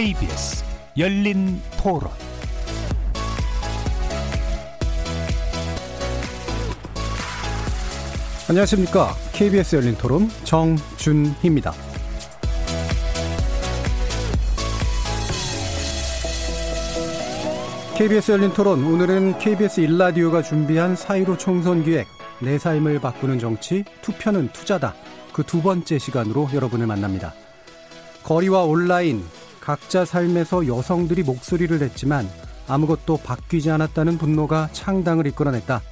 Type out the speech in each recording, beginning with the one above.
KBS 열린 토론 안녕하십니까. KBS 열린 토론 정준희입니다. KBS 열린 토론 오늘은 KBS 일라디오가 준비한 사이로 총선 기획 내 삶을 바꾸는 정치 투표는 투자다 그 두 번째 시간으로 여러분을 만납니다. 거리와 온라인 각자 삶에서 여성들이 목소리를 냈지만 아무것도 바뀌지 않았다는 분노가 창당을 이끌어냈다.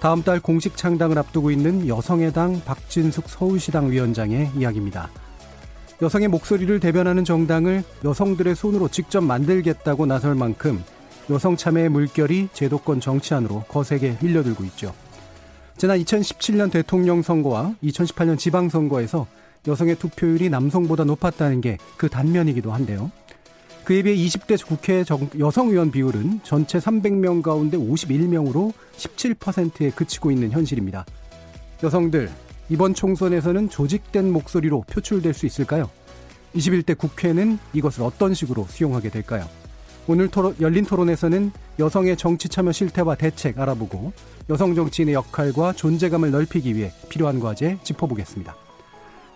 다음 달 공식 창당을 앞두고 있는 여성의 당 박진숙 서울시당 위원장의 이야기입니다. 여성의 목소리를 대변하는 정당을 여성들의 손으로 직접 만들겠다고 나설 만큼 여성 참여의 물결이 제도권 정치 안으로 거세게 밀려들고 있죠. 지난 2017년 대통령 선거와 2018년 지방선거에서 여성의 투표율이 남성보다 높았다는 게 그 단면이기도 한데요. 그에 비해 20대 국회 여성 의원 비율은 전체 300명 가운데 51명으로 17%에 그치고 있는 현실입니다. 여성들, 이번 총선에서는 조직된 목소리로 표출될 수 있을까요? 21대 국회는 이것을 어떤 식으로 수용하게 될까요? 오늘 토론, 열린 토론에서는 여성의 정치 참여 실태와 대책 알아보고 여성 정치인의 역할과 존재감을 넓히기 위해 필요한 과제 짚어보겠습니다.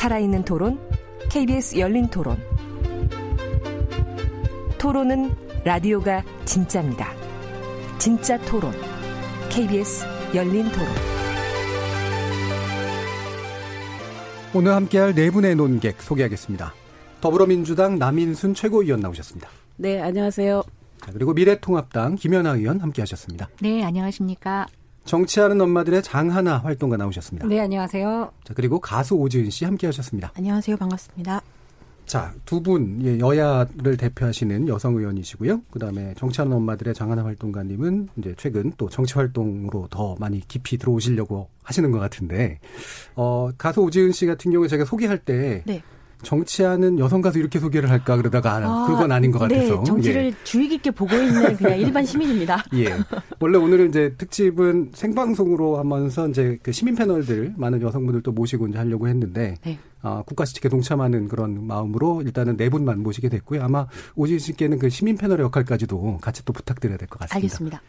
살아있는 토론, KBS 열린 토론. 토론은 라디오가 진짜입니다. 진짜 토론, KBS 열린 토론. 오늘 함께할 네 분의 논객 소개하겠습니다. 더불어민주당 남인순 최고위원 나오셨습니다. 네, 안녕하세요. 자, 그리고 미래통합당 김연아 의원 함께하셨습니다. 네, 안녕하십니까. 정치하는 엄마들의 장하나 활동가 나오셨습니다. 네, 안녕하세요. 자, 그리고 가수 오지은 씨 함께 하셨습니다. 안녕하세요. 반갑습니다. 자, 두 분, 예, 여야를 대표하시는 여성 의원이시고요. 그 다음에 정치하는 엄마들의 장하나 활동가님은 이제 최근 또 정치 활동으로 더 많이 깊이 들어오시려고 하시는 것 같은데, 어, 가수 오지은 씨 같은 경우에 제가 소개할 때, 네. 정치하는 여성 가수 이렇게 소개를 할까 그러다가 아, 그건 아닌 것 네, 같아서 정치를 예. 주의 깊게 보고 있는 그냥 일반 시민입니다. 예. 원래 오늘은 이제 특집은 생방송으로 하면서 이제 그 시민 패널들 많은 여성분들 또 모시고 이제 하려고 했는데 네. 아, 국가 시책에 동참하는 그런 마음으로 일단은 네 분만 모시게 됐고요. 아마 오진 씨께는 그 시민 패널의 역할까지도 같이 또 부탁드려야 될 것 같습니다. 알겠습니다.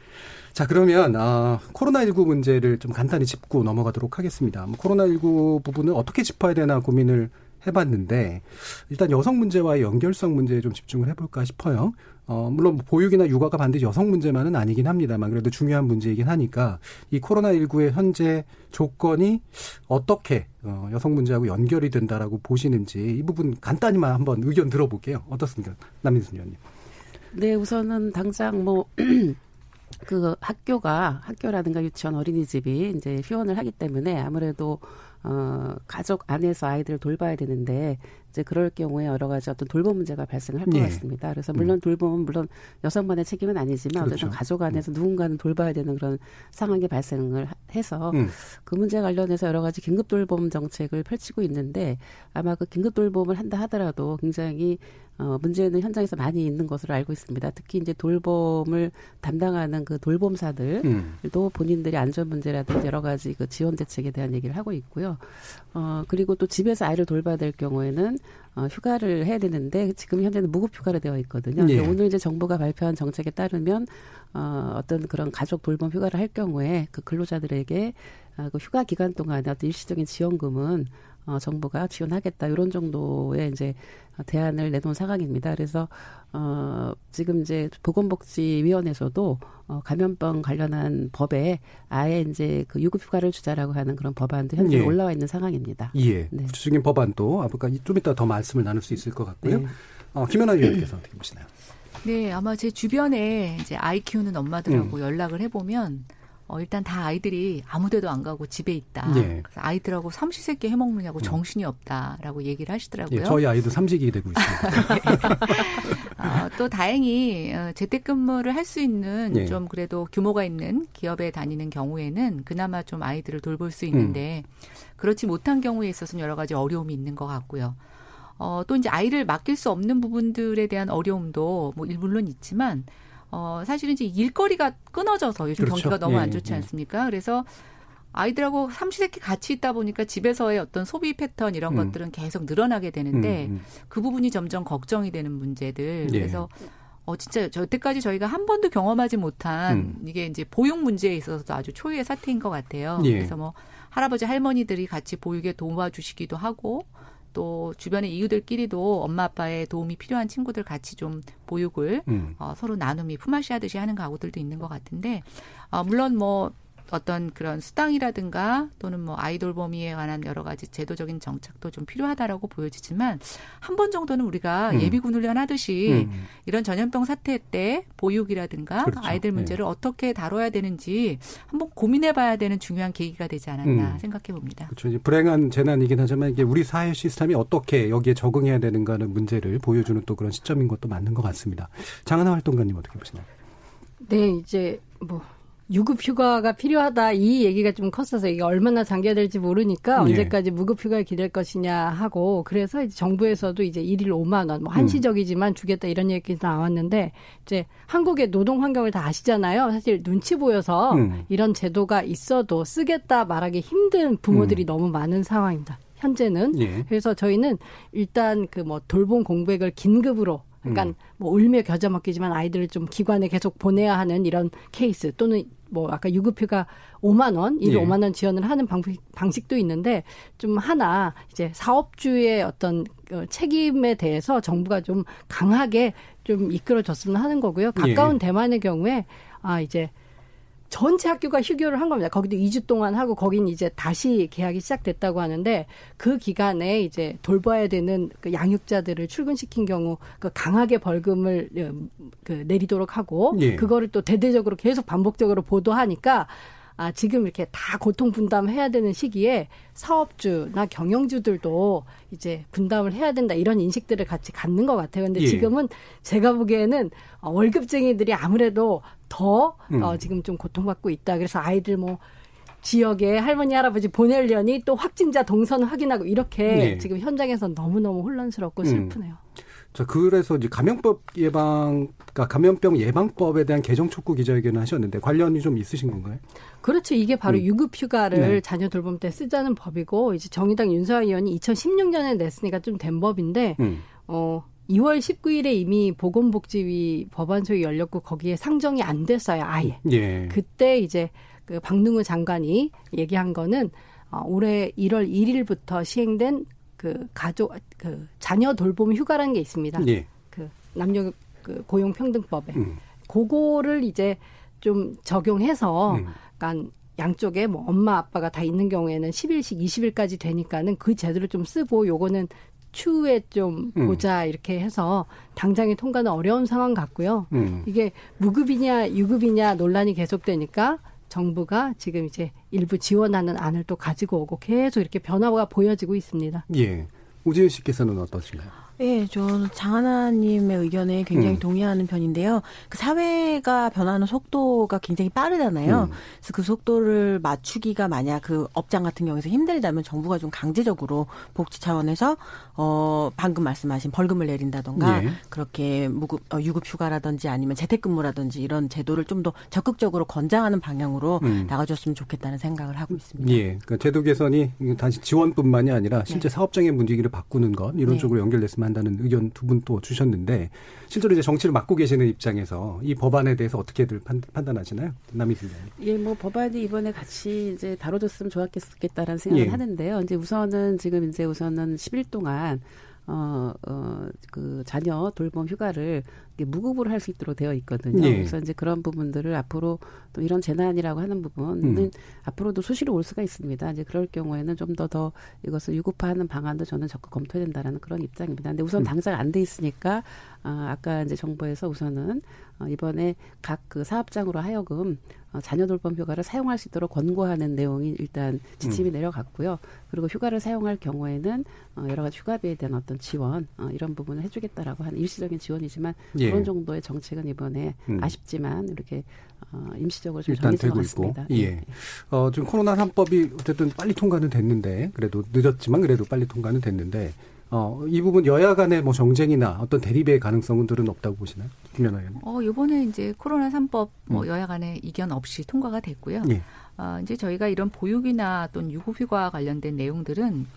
자, 그러면, 아, 코로나19 문제를 좀 간단히 짚고 넘어가도록 하겠습니다. 뭐 코로나19 부분을 어떻게 짚어야 되나 고민을 해봤는데 일단 여성 문제와의 연결성 문제에 좀 집중을 해볼까 싶어요. 어, 물론 보육이나 육아가 반드시 여성 문제만은 아니긴 합니다만 그래도 중요한 문제이긴 하니까 이 코로나19의 현재 조건이 어떻게 어, 여성 문제하고 연결이 된다라고 보시는지 이 부분 간단히만 한번 의견 들어볼게요. 어떻습니까? 남인순 의원님. 네, 우선은 당장 뭐, 그 학교가, 학교라든가 유치원 어린이집이 이제 휴원을 하기 때문에 아무래도 어, 가족 안에서 아이들을 돌봐야 되는데 이제 그럴 경우에 여러 가지 어떤 돌봄 문제가 발생할 것 예. 같습니다. 그래서 물론 음. 돌봄은 물론 여성만의 책임은 아니지만 그렇죠. 어쨌든 가족 안에서 음. 누군가는 돌봐야 되는 그런 상황이 발생을 해서 음. 그 문제 관련해서 여러 가지 긴급 돌봄 정책을 펼치고 있는데 아마 그 긴급 돌봄을 한다 하더라도 굉장히 어, 문제는 현장에서 많이 있는 것으로 알고 있습니다. 특히 이제 돌봄을 담당하는 그 돌봄사들도 음. 본인들이 안전 문제라든지 여러 가지 그 지원 대책에 대한 얘기를 하고 있고요. 어, 그리고 또 집에서 아이를 돌봐야 될 경우에는 어, 휴가를 해야 되는데 지금 현재는 무급 휴가로 되어 있거든요. 예. 오늘 이제 정부가 발표한 정책에 따르면 어, 어떤 그런 가족 돌봄 휴가를 할 경우에 그 근로자들에게 어, 그 휴가 기간 동안에 어떤 일시적인 지원금은 어, 정부가 지원하겠다 이런 정도의 이제 대안을 내놓은 상황입니다. 그래서 어, 지금 이제 보건복지위원회에서도 어, 감염병 관련한 법에 아예 이제 그 유급휴가를 주자라고 하는 그런 법안도 현재 예. 올라와 있는 상황입니다. 예. 네. 구체적인 법안도 아까 좀 이따 더 말씀을 나눌 수 있을 것 같고요. 네. 어, 김연아 위원께서 어떻게 보시나요? 네, 아마 제 주변에 이제 아이 키우는 엄마들하고 음. 연락을 해보면 어, 일단 다 아이들이 아무데도 안 가고 집에 있다. 예. 그래서 아이들하고 삼시세끼 해먹느냐고 정신이 없다라고 얘기를 하시더라고요. 예, 저희 아이도 삼식이 되고 있습니다. 어, 또 다행히 어, 재택근무를 할 수 있는 예. 좀 그래도 규모가 있는 기업에 다니는 경우에는 그나마 좀 아이들을 돌볼 수 있는데 그렇지 못한 경우에 있어서는 여러 가지 어려움이 있는 것 같고요. 어, 또 이제 아이를 맡길 수 없는 부분들에 대한 어려움도 뭐 물론 있지만 어, 사실은 이제 일거리가 끊어져서 요즘 그렇죠. 경기가 너무 예, 안 좋지 예. 않습니까? 그래서 아이들하고 삼시세끼 같이 있다 보니까 집에서의 어떤 소비 패턴 이런 음. 것들은 계속 늘어나게 되는데 음, 음. 그 부분이 점점 걱정이 되는 문제들. 예. 그래서 어 진짜 저때까지 저희가 한 번도 경험하지 못한 음. 이게 이제 보육 문제에 있어서도 아주 초유의 사태인 것 같아요. 예. 그래서 뭐 할아버지 할머니들이 같이 보육에 도와주시기도 하고 또 주변의 이웃들끼리도 엄마 아빠의 도움이 필요한 친구들 같이 좀 보육을 음. 어, 서로 나눔이 품앗이 하듯이 하는 가구들도 있는 것 같은데 어, 물론 뭐 어떤 그런 수당이라든가 또는 뭐 아이돌 범위에 관한 여러 가지 제도적인 정책도 좀 필요하다라고 보여지지만 한 번 정도는 우리가 음. 예비군 훈련하듯이 음. 이런 전염병 사태 때 보육이라든가 그렇죠. 아이들 문제를 어떻게 다뤄야 되는지 한번 고민해 봐야 되는 중요한 계기가 되지 않았나 음. 생각해 봅니다. 그렇죠. 이제 불행한 재난이긴 하지만 이게 우리 사회 시스템이 어떻게 여기에 적응해야 되는가 하는 문제를 보여주는 또 그런 시점인 것도 맞는 것 같습니다. 장하나 활동가님 어떻게 보시나요? 네, 이제 뭐 유급 휴가가 필요하다 이 얘기가 좀 컸어서 이게 얼마나 장기화 될지 모르니까 예. 언제까지 무급 휴가를 기댈 것이냐 하고 그래서 이제 정부에서도 이제 일일 5만 원, 음. 뭐 한시적이지만 주겠다 이런 얘기 나왔는데 이제 한국의 노동 환경을 다 아시잖아요. 사실 눈치 보여서 음. 이런 제도가 있어도 쓰겠다 말하기 힘든 부모들이 너무 많은 상황입니다. 현재는 예. 그래서 저희는 일단 그 뭐 돌봄 공백을 긴급으로 약간 음. 뭐 울며 겨자 먹기지만 아이들을 좀 기관에 계속 보내야 하는 이런 케이스 또는 뭐 아까 유급휴가 5만 원, 일 예. 5만 원 지원을 하는 방식, 방식도 있는데 좀 하나 이제 사업주의 어떤 그 책임에 대해서 정부가 좀 강하게 좀 이끌어줬으면 하는 거고요. 가까운 예. 대만의 경우에 아 이제 전체 학교가 휴교를 한 겁니다. 거기도 2주 동안 하고 거긴 이제 다시 개학이 시작됐다고 하는데 그 기간에 이제 돌봐야 되는 그 양육자들을 출근시킨 경우 그 강하게 벌금을 어, 그 내리도록 하고 예. 그거를 또 대대적으로 계속 반복적으로 보도하니까 아, 지금 이렇게 다 고통 분담해야 되는 시기에 사업주나 경영주들도 이제 분담을 해야 된다 이런 인식들을 같이 갖는 것 같아요. 근데 예. 지금은 제가 보기에는 어, 월급쟁이들이 아무래도 더 음. 어, 지금 좀 고통받고 있다. 그래서 아이들 뭐 지역에 할머니 할아버지 보내려니 또 확진자 동선 확인하고 이렇게 예. 지금 현장에서 너무너무 혼란스럽고 음. 슬프네요. 자, 그래서 이제 감염법 예방, 그러니까 감염병 예방법에 대한 개정 촉구 기자회견을 하셨는데 관련이 좀 있으신 건가요? 그렇죠. 이게 바로 음. 유급휴가를 네. 자녀 돌봄 때 쓰자는 법이고 이제 정의당 윤서아 의원이 2016년에 냈으니까 좀 된 법인데 음. 어 2월 19일에 이미 보건복지위 법안소위 열렸고 거기에 상정이 안 됐어요. 아예. 예. 그때 이제 그 박능우 장관이 얘기한 거는 어, 올해 1월 1일부터 시행된 그 가족 그 자녀 돌봄 휴가라는 게 있습니다. 예. 그 남녀 그 고용 평등법에 음. 그거를 이제 좀 적용해서 음. 그러니까 양쪽에 뭐 엄마 아빠가 다 있는 경우에는 10일씩 20일까지 되니까는 그 제도를 좀 쓰고 요거는 추후에 좀 음. 보자 이렇게 해서 당장에 통과는 어려운 상황 같고요. 음. 이게 무급이냐 유급이냐 논란이 계속되니까 정부가 지금 이제 일부 지원하는 안을 또 가지고 오고 계속 이렇게 변화가 보여지고 있습니다. 예. 우지은 씨께서는 어떠신가요? 예, 저는 장하나님의 의견에 굉장히 음. 동의하는 편인데요. 그 사회가 변하는 속도가 굉장히 빠르잖아요. 음. 그래서 그 속도를 맞추기가 만약 그 업장 같은 경우에서 힘들다면 정부가 좀 강제적으로 복지 차원에서 어 방금 말씀하신 벌금을 내린다던가 예. 그렇게 무급 어, 유급 휴가라든지 아니면 재택근무라든지 이런 제도를 좀 더 적극적으로 권장하는 방향으로 음. 나가줬으면 좋겠다는 생각을 하고 있습니다. 예. 그러니까 제도 개선이 단지 지원뿐만이 아니라 실제 사업장의 분위기를 바꾸는 것 이런 네. 쪽으로 연결됐으면 한다는 의견 두 분 또 주셨는데 실제로 이제 정치를 맡고 계시는 입장에서 이 법안에 대해서 어떻게들 판, 판단하시나요? 남희슬 님. 예, 뭐 법안이 이번에 같이 이제 다뤄졌으면 좋았겠다라는 생각을 예. 하는데요. 이제 우선은 지금 이제 우선은 10일 동안 어, 어, 그 자녀 돌봄 휴가를 무급으로 할 수 있도록 되어 있거든요. 예. 그래서 이제 그런 부분들을 앞으로 또 이런 재난이라고 하는 부분은 음. 앞으로도 수시로 올 수가 있습니다. 이제 그럴 경우에는 좀 더더 이것을 유급화하는 방안도 저는 적극 검토해야 된다는 그런 입장입니다. 근데 우선 음. 당장 안 돼 있으니까 아, 아까 이제 정부에서 우선은 어, 이번에 각 그 사업장으로 하여금 어, 자녀 돌봄 휴가를 사용할 수 있도록 권고하는 내용이 일단 지침이 음. 내려갔고요. 그리고 휴가를 사용할 경우에는 어, 여러 가지 휴가비에 대한 어떤 지원 어, 이런 부분을 해주겠다라고 하는 일시적인 지원이지만 예. 그런 정도의 정책은 이번에 음. 아쉽지만 이렇게 어, 임시적으로 좀 일단 되고 있고. 예. 네. 어, 지금 코로나 3법이 어쨌든 빨리 통과는 됐는데 그래도 늦었지만 그래도 빨리 통과는 됐는데 어, 이 부분 여야 간의 뭐 정쟁이나 어떤 대립의 가능성들은 없다고 보시나요? 김연아 의원. 어, 요번에 이제 코로나 3법 뭐 음. 여야 간의 이견 없이 통과가 됐고요. 예. 어, 이제 저희가 이런 보육이나 또는 유급휴가 관련된 내용들은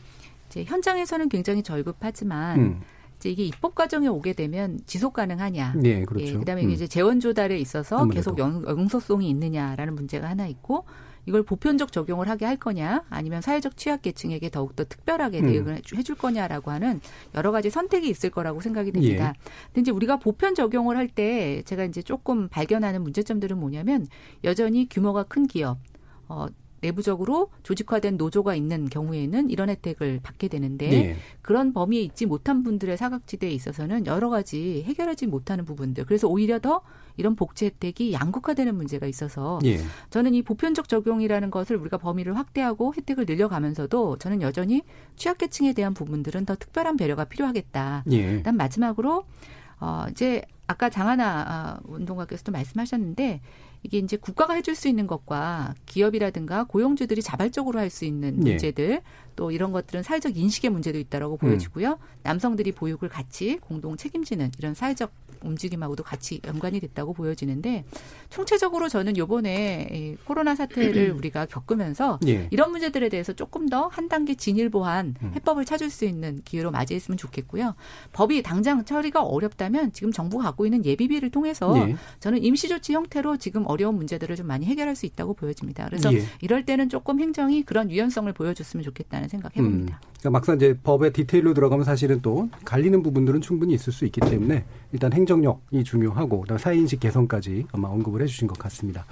이제 현장에서는 굉장히 절급하지만 음. 이제 이게 입법 과정에 오게 되면 지속 가능하냐. 예, 그렇죠. 예, 그다음에 음. 이제 재원 조달에 있어서 아무래도. 계속 영, 영속성이 있느냐라는 문제가 하나 있고 이걸 보편적 적용을 하게 할 거냐 아니면 사회적 취약계층에게 더욱더 특별하게 음. 대응을 해주- 해줄 거냐라고 하는 여러 가지 선택이 있을 거라고 생각이 됩니다. 예. 근데 이제 우리가 보편 적용을 할 때 제가 이제 조금 발견하는 문제점들은 뭐냐면 여전히 규모가 큰 기업 어 내부적으로 조직화된 노조가 있는 경우에는 이런 혜택을 받게 되는데 예. 그런 범위에 있지 못한 분들의 사각지대에 있어서는 여러 가지 해결하지 못하는 부분들. 그래서 오히려 더 이런 복지 혜택이 양극화되는 문제가 있어서 예. 저는 이 보편적 적용이라는 것을 우리가 범위를 확대하고 혜택을 늘려가면서도 저는 여전히 취약계층에 대한 부분들은 더 특별한 배려가 필요하겠다. 예. 일단 마지막으로 어 이제 아까 장하나 아, 운동가께서도 말씀하셨는데 이게 이제 국가가 해줄 수 있는 것과 기업이라든가 고용주들이 자발적으로 할 수 있는 예. 문제들 또 이런 것들은 사회적 인식의 문제도 있다라고 보여지고요. 남성들이 보육을 같이 공동 책임지는 이런 사회적 움직임하고도 같이 연관이 됐다고 보여지는데 총체적으로 저는 요번에 이 코로나 사태를 우리가 겪으면서 예. 이런 문제들에 대해서 조금 더 한 단계 진일 보한 음. 해법을 찾을 수 있는 기회로 맞이했으면 좋겠고요. 법이 당장 처리가 어렵다면 지금 정부가 갖고 있는 예비비를 통해서 예. 저는 임시 조치 형태로 지금 어려운 문제들을 좀 많이 해결할 수 있다고 보여집니다. 그래서 예. 이럴 때는 조금 행정이 그런 유연성을 보여줬으면 좋겠다는 생각 해봅니다. 음. 그러니까 막상 이제 법의 디테일로 들어가면 사실은 또 갈리는 부분들은 충분히 있을 수 있기 때문에 일단 행정력이 중요하고 그다음 사회인식 개선까지 아마 언급을 해주신 것 같습니다.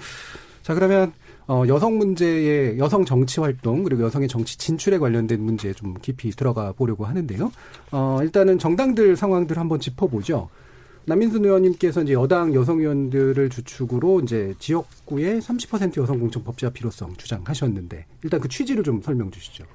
자 그러면 어, 여성 문제의 여성 정치 활동 그리고 여성의 정치 진출에 관련된 문제에 좀 깊이 들어가 보려고 하는데요. 어, 일단은 정당들 상황들 한번 짚어보죠. 남인순 의원님께서 이제 여당 여성 의원들을 주축으로 이제 지역구의 30% 여성 공천 법제화 필요성 주장하셨는데 일단 그 취지를 좀 설명 주시죠.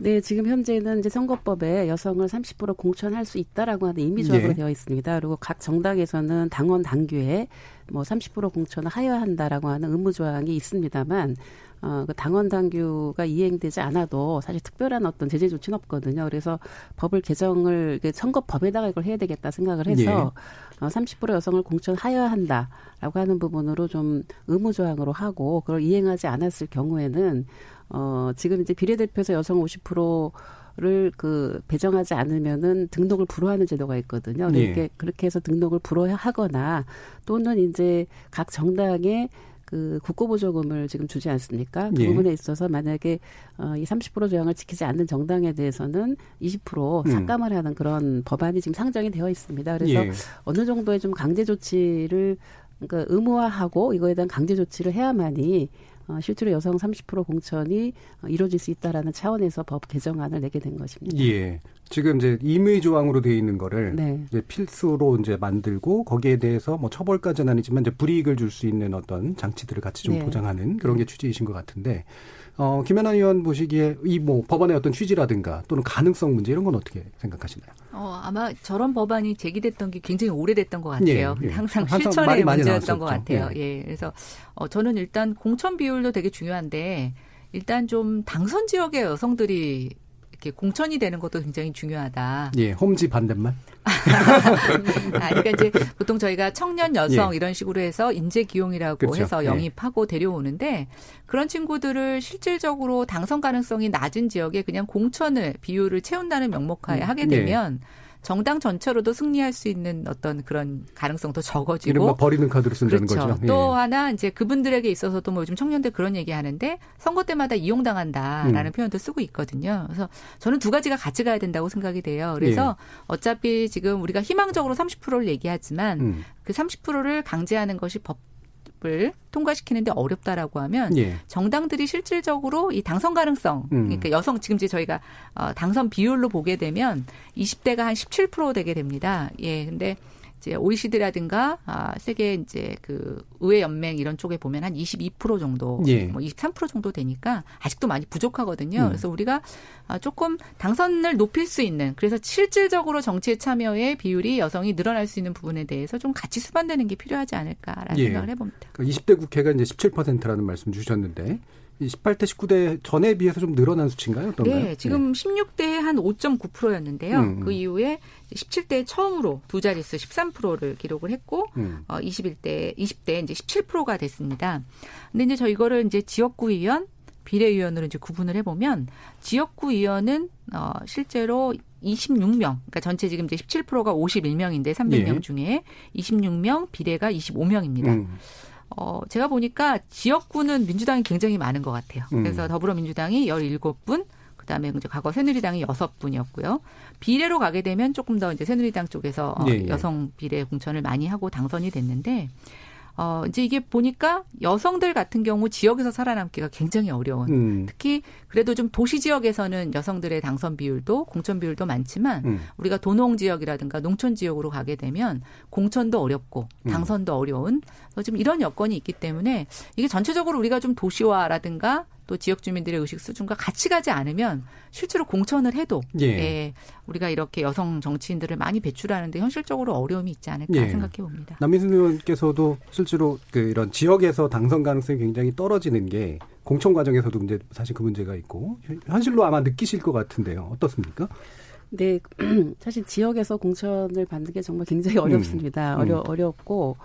네, 지금 현재는 이제 선거법에 여성을 30% 공천할 수 있다라고 하는 임의 조항으로 예. 되어 있습니다. 그리고 각 정당에서는 당원 당규에 뭐 30% 공천을 하여야 한다라고 하는 의무 조항이 있습니다만 어, 그 당원 당규가 이행되지 않아도 사실 특별한 어떤 제재 조치는 없거든요. 그래서 법을 개정을 그 선거법에다가 이걸 해야 되겠다 생각을 해서 어, 30% 여성을 공천하여야 한다라고 하는 부분으로 좀 의무 조항으로 하고 그걸 이행하지 않았을 경우에는 어, 지금 이제 비례대표에서 여성 50%를 그 배정하지 않으면은 등록을 불허하는 제도가 있거든요. 예. 이렇게 그렇게 해서 등록을 불허하거나 또는 이제 각 정당에 그 국고보조금을 지금 주지 않습니까? 그 예. 부분에 있어서 만약에 어, 이 30% 조항을 지키지 않는 정당에 대해서는 20% 음. 삭감을 하는 그런 법안이 지금 상정이 되어 있습니다. 그래서 예. 어느 정도의 좀 강제 조치를 그러니까 의무화하고 이거에 대한 강제 조치를 해야만이 어, 실제로 여성 30% 공천이 어, 이루어질 수 있다라는 차원에서 법 개정안을 내게 된 것입니다. 예. 지금 이제 임의 조항으로 되어 있는 거를 네. 이제 필수로 이제 만들고 거기에 대해서 뭐 처벌까지는 아니지만 이제 불이익을 줄 수 있는 어떤 장치들을 같이 좀 네. 보장하는 그런 게 취지이신 것 같은데 어 김연아 의원 보시기에 이 뭐 법안의 어떤 취지라든가 또는 가능성 문제 이런 건 어떻게 생각하시나요? 어, 아마 저런 법안이 제기됐던 게 굉장히 오래됐던 것 같아요. 예, 예. 항상 항상 실천의 많이 문제였던 것. 같아요. 예. 그래서 어, 저는 일단 공천 비율도 되게 중요한데 일단 좀 당선 지역의 여성들이 이렇게 공천이 되는 것도 굉장히 중요하다. 예, 홈지 반대말. 아, 그러니까 이제 보통 저희가 청년 여성 예. 이런 식으로 해서 인재 기용이라고 그렇죠. 해서 예. 영입하고 데려오는데 그런 친구들을 실질적으로 당선 가능성이 낮은 지역에 그냥 공천을 비율을 채운다는 명목하에 음, 하게 예. 되면 정당 전체로도 승리할 수 있는 어떤 그런 가능성도 적어지고 이른바 버리는 카드로 쓴다는 그렇죠. 거죠. 또 예. 하나 이제 그분들에게 있어서도 뭐 요즘 청년들 그런 얘기 하는데 선거 때마다 이용당한다라는 음. 표현도 쓰고 있거든요. 그래서 저는 두 가지가 같이 가야 된다고 생각이 돼요. 그래서 어차피 지금 우리가 희망적으로 30%를 얘기하지만 음. 그 30%를 강제하는 것이 법 을 통과시키는데 어렵다라고 하면 예. 정당들이 실질적으로 이 당선 가능성, 음. 그러니까 여성 지금 이제 저희가 어, 당선 비율로 보게 되면 20대가 한 17% 되게 됩니다. 예, 근데 이제 OECD라든가 아, 세계 이제 그 의회 연맹 이런 쪽에 보면 한 22% 정도, 예. 뭐23% 정도 되니까 아직도 많이 부족하거든요. 음. 그래서 우리가 아, 조금 당선을 높일 수 있는 그래서 실질적으로 정치에 참여의 비율이 여성이 늘어날 수 있는 부분에 대해서 좀 같이 수반되는 게 필요하지 않을까라는 예. 생각을 해봅니다. 그 20대 국회가 이제 17%라는 말씀 주셨는데 이 18대 19대 전에 비해서 좀 늘어난 수치인가요? 어떤가요? 네, 지금 16대에 한 5.9%였는데요. 음. 그 이후에 17대에 처음으로 두 자릿수 13%를 기록을 했고, 음. 어, 21대, 20대 이제 17%가 됐습니다. 근데 이제 저희 이거를 이제 지역구 의원, 비례위원으로 이제 구분을 해보면 지역구 의원은 어, 실제로 26명, 그러니까 전체 지금 이제 17%가 51명인데 300명 예. 중에 26명, 비례가 25명입니다. 음. 어, 제가 보니까 지역구는 민주당이 굉장히 많은 것 같아요. 음. 그래서 더불어민주당이 17분, 그 다음에 이제 과거 새누리당이 6분이었고요. 비례로 가게 되면 조금 더 이제 새누리당 쪽에서 어, 예, 예. 여성 비례 공천을 많이 하고 당선이 됐는데, 어, 이제 이게 보니까 여성들 같은 경우 지역에서 살아남기가 굉장히 어려운. 음. 특히 그래도 좀 도시 지역에서는 여성들의 당선 비율도 공천 비율도 많지만 음. 우리가 도농 지역이라든가 농촌 지역으로 가게 되면 공천도 어렵고 음. 당선도 어려운 지금 이런 여건이 있기 때문에 이게 전체적으로 우리가 좀 도시화라든가 또 지역 주민들의 의식 수준과 같이 가지 않으면 실제로 공천을 해도 예. 예, 우리가 이렇게 여성 정치인들을 많이 배출하는데 현실적으로 어려움이 있지 않을까 예. 생각해 봅니다. 남민순 의원께서도 실제로 그 이런 지역에서 당선 가능성이 굉장히 떨어지는 게 공천 과정에서도 이제 사실 그 문제가 있고 현실로 아마 느끼실 것 같은데요. 어떻습니까? 네, 사실 지역에서 공천을 받는 게 정말 굉장히 어렵습니다. 음. 어려 어렵고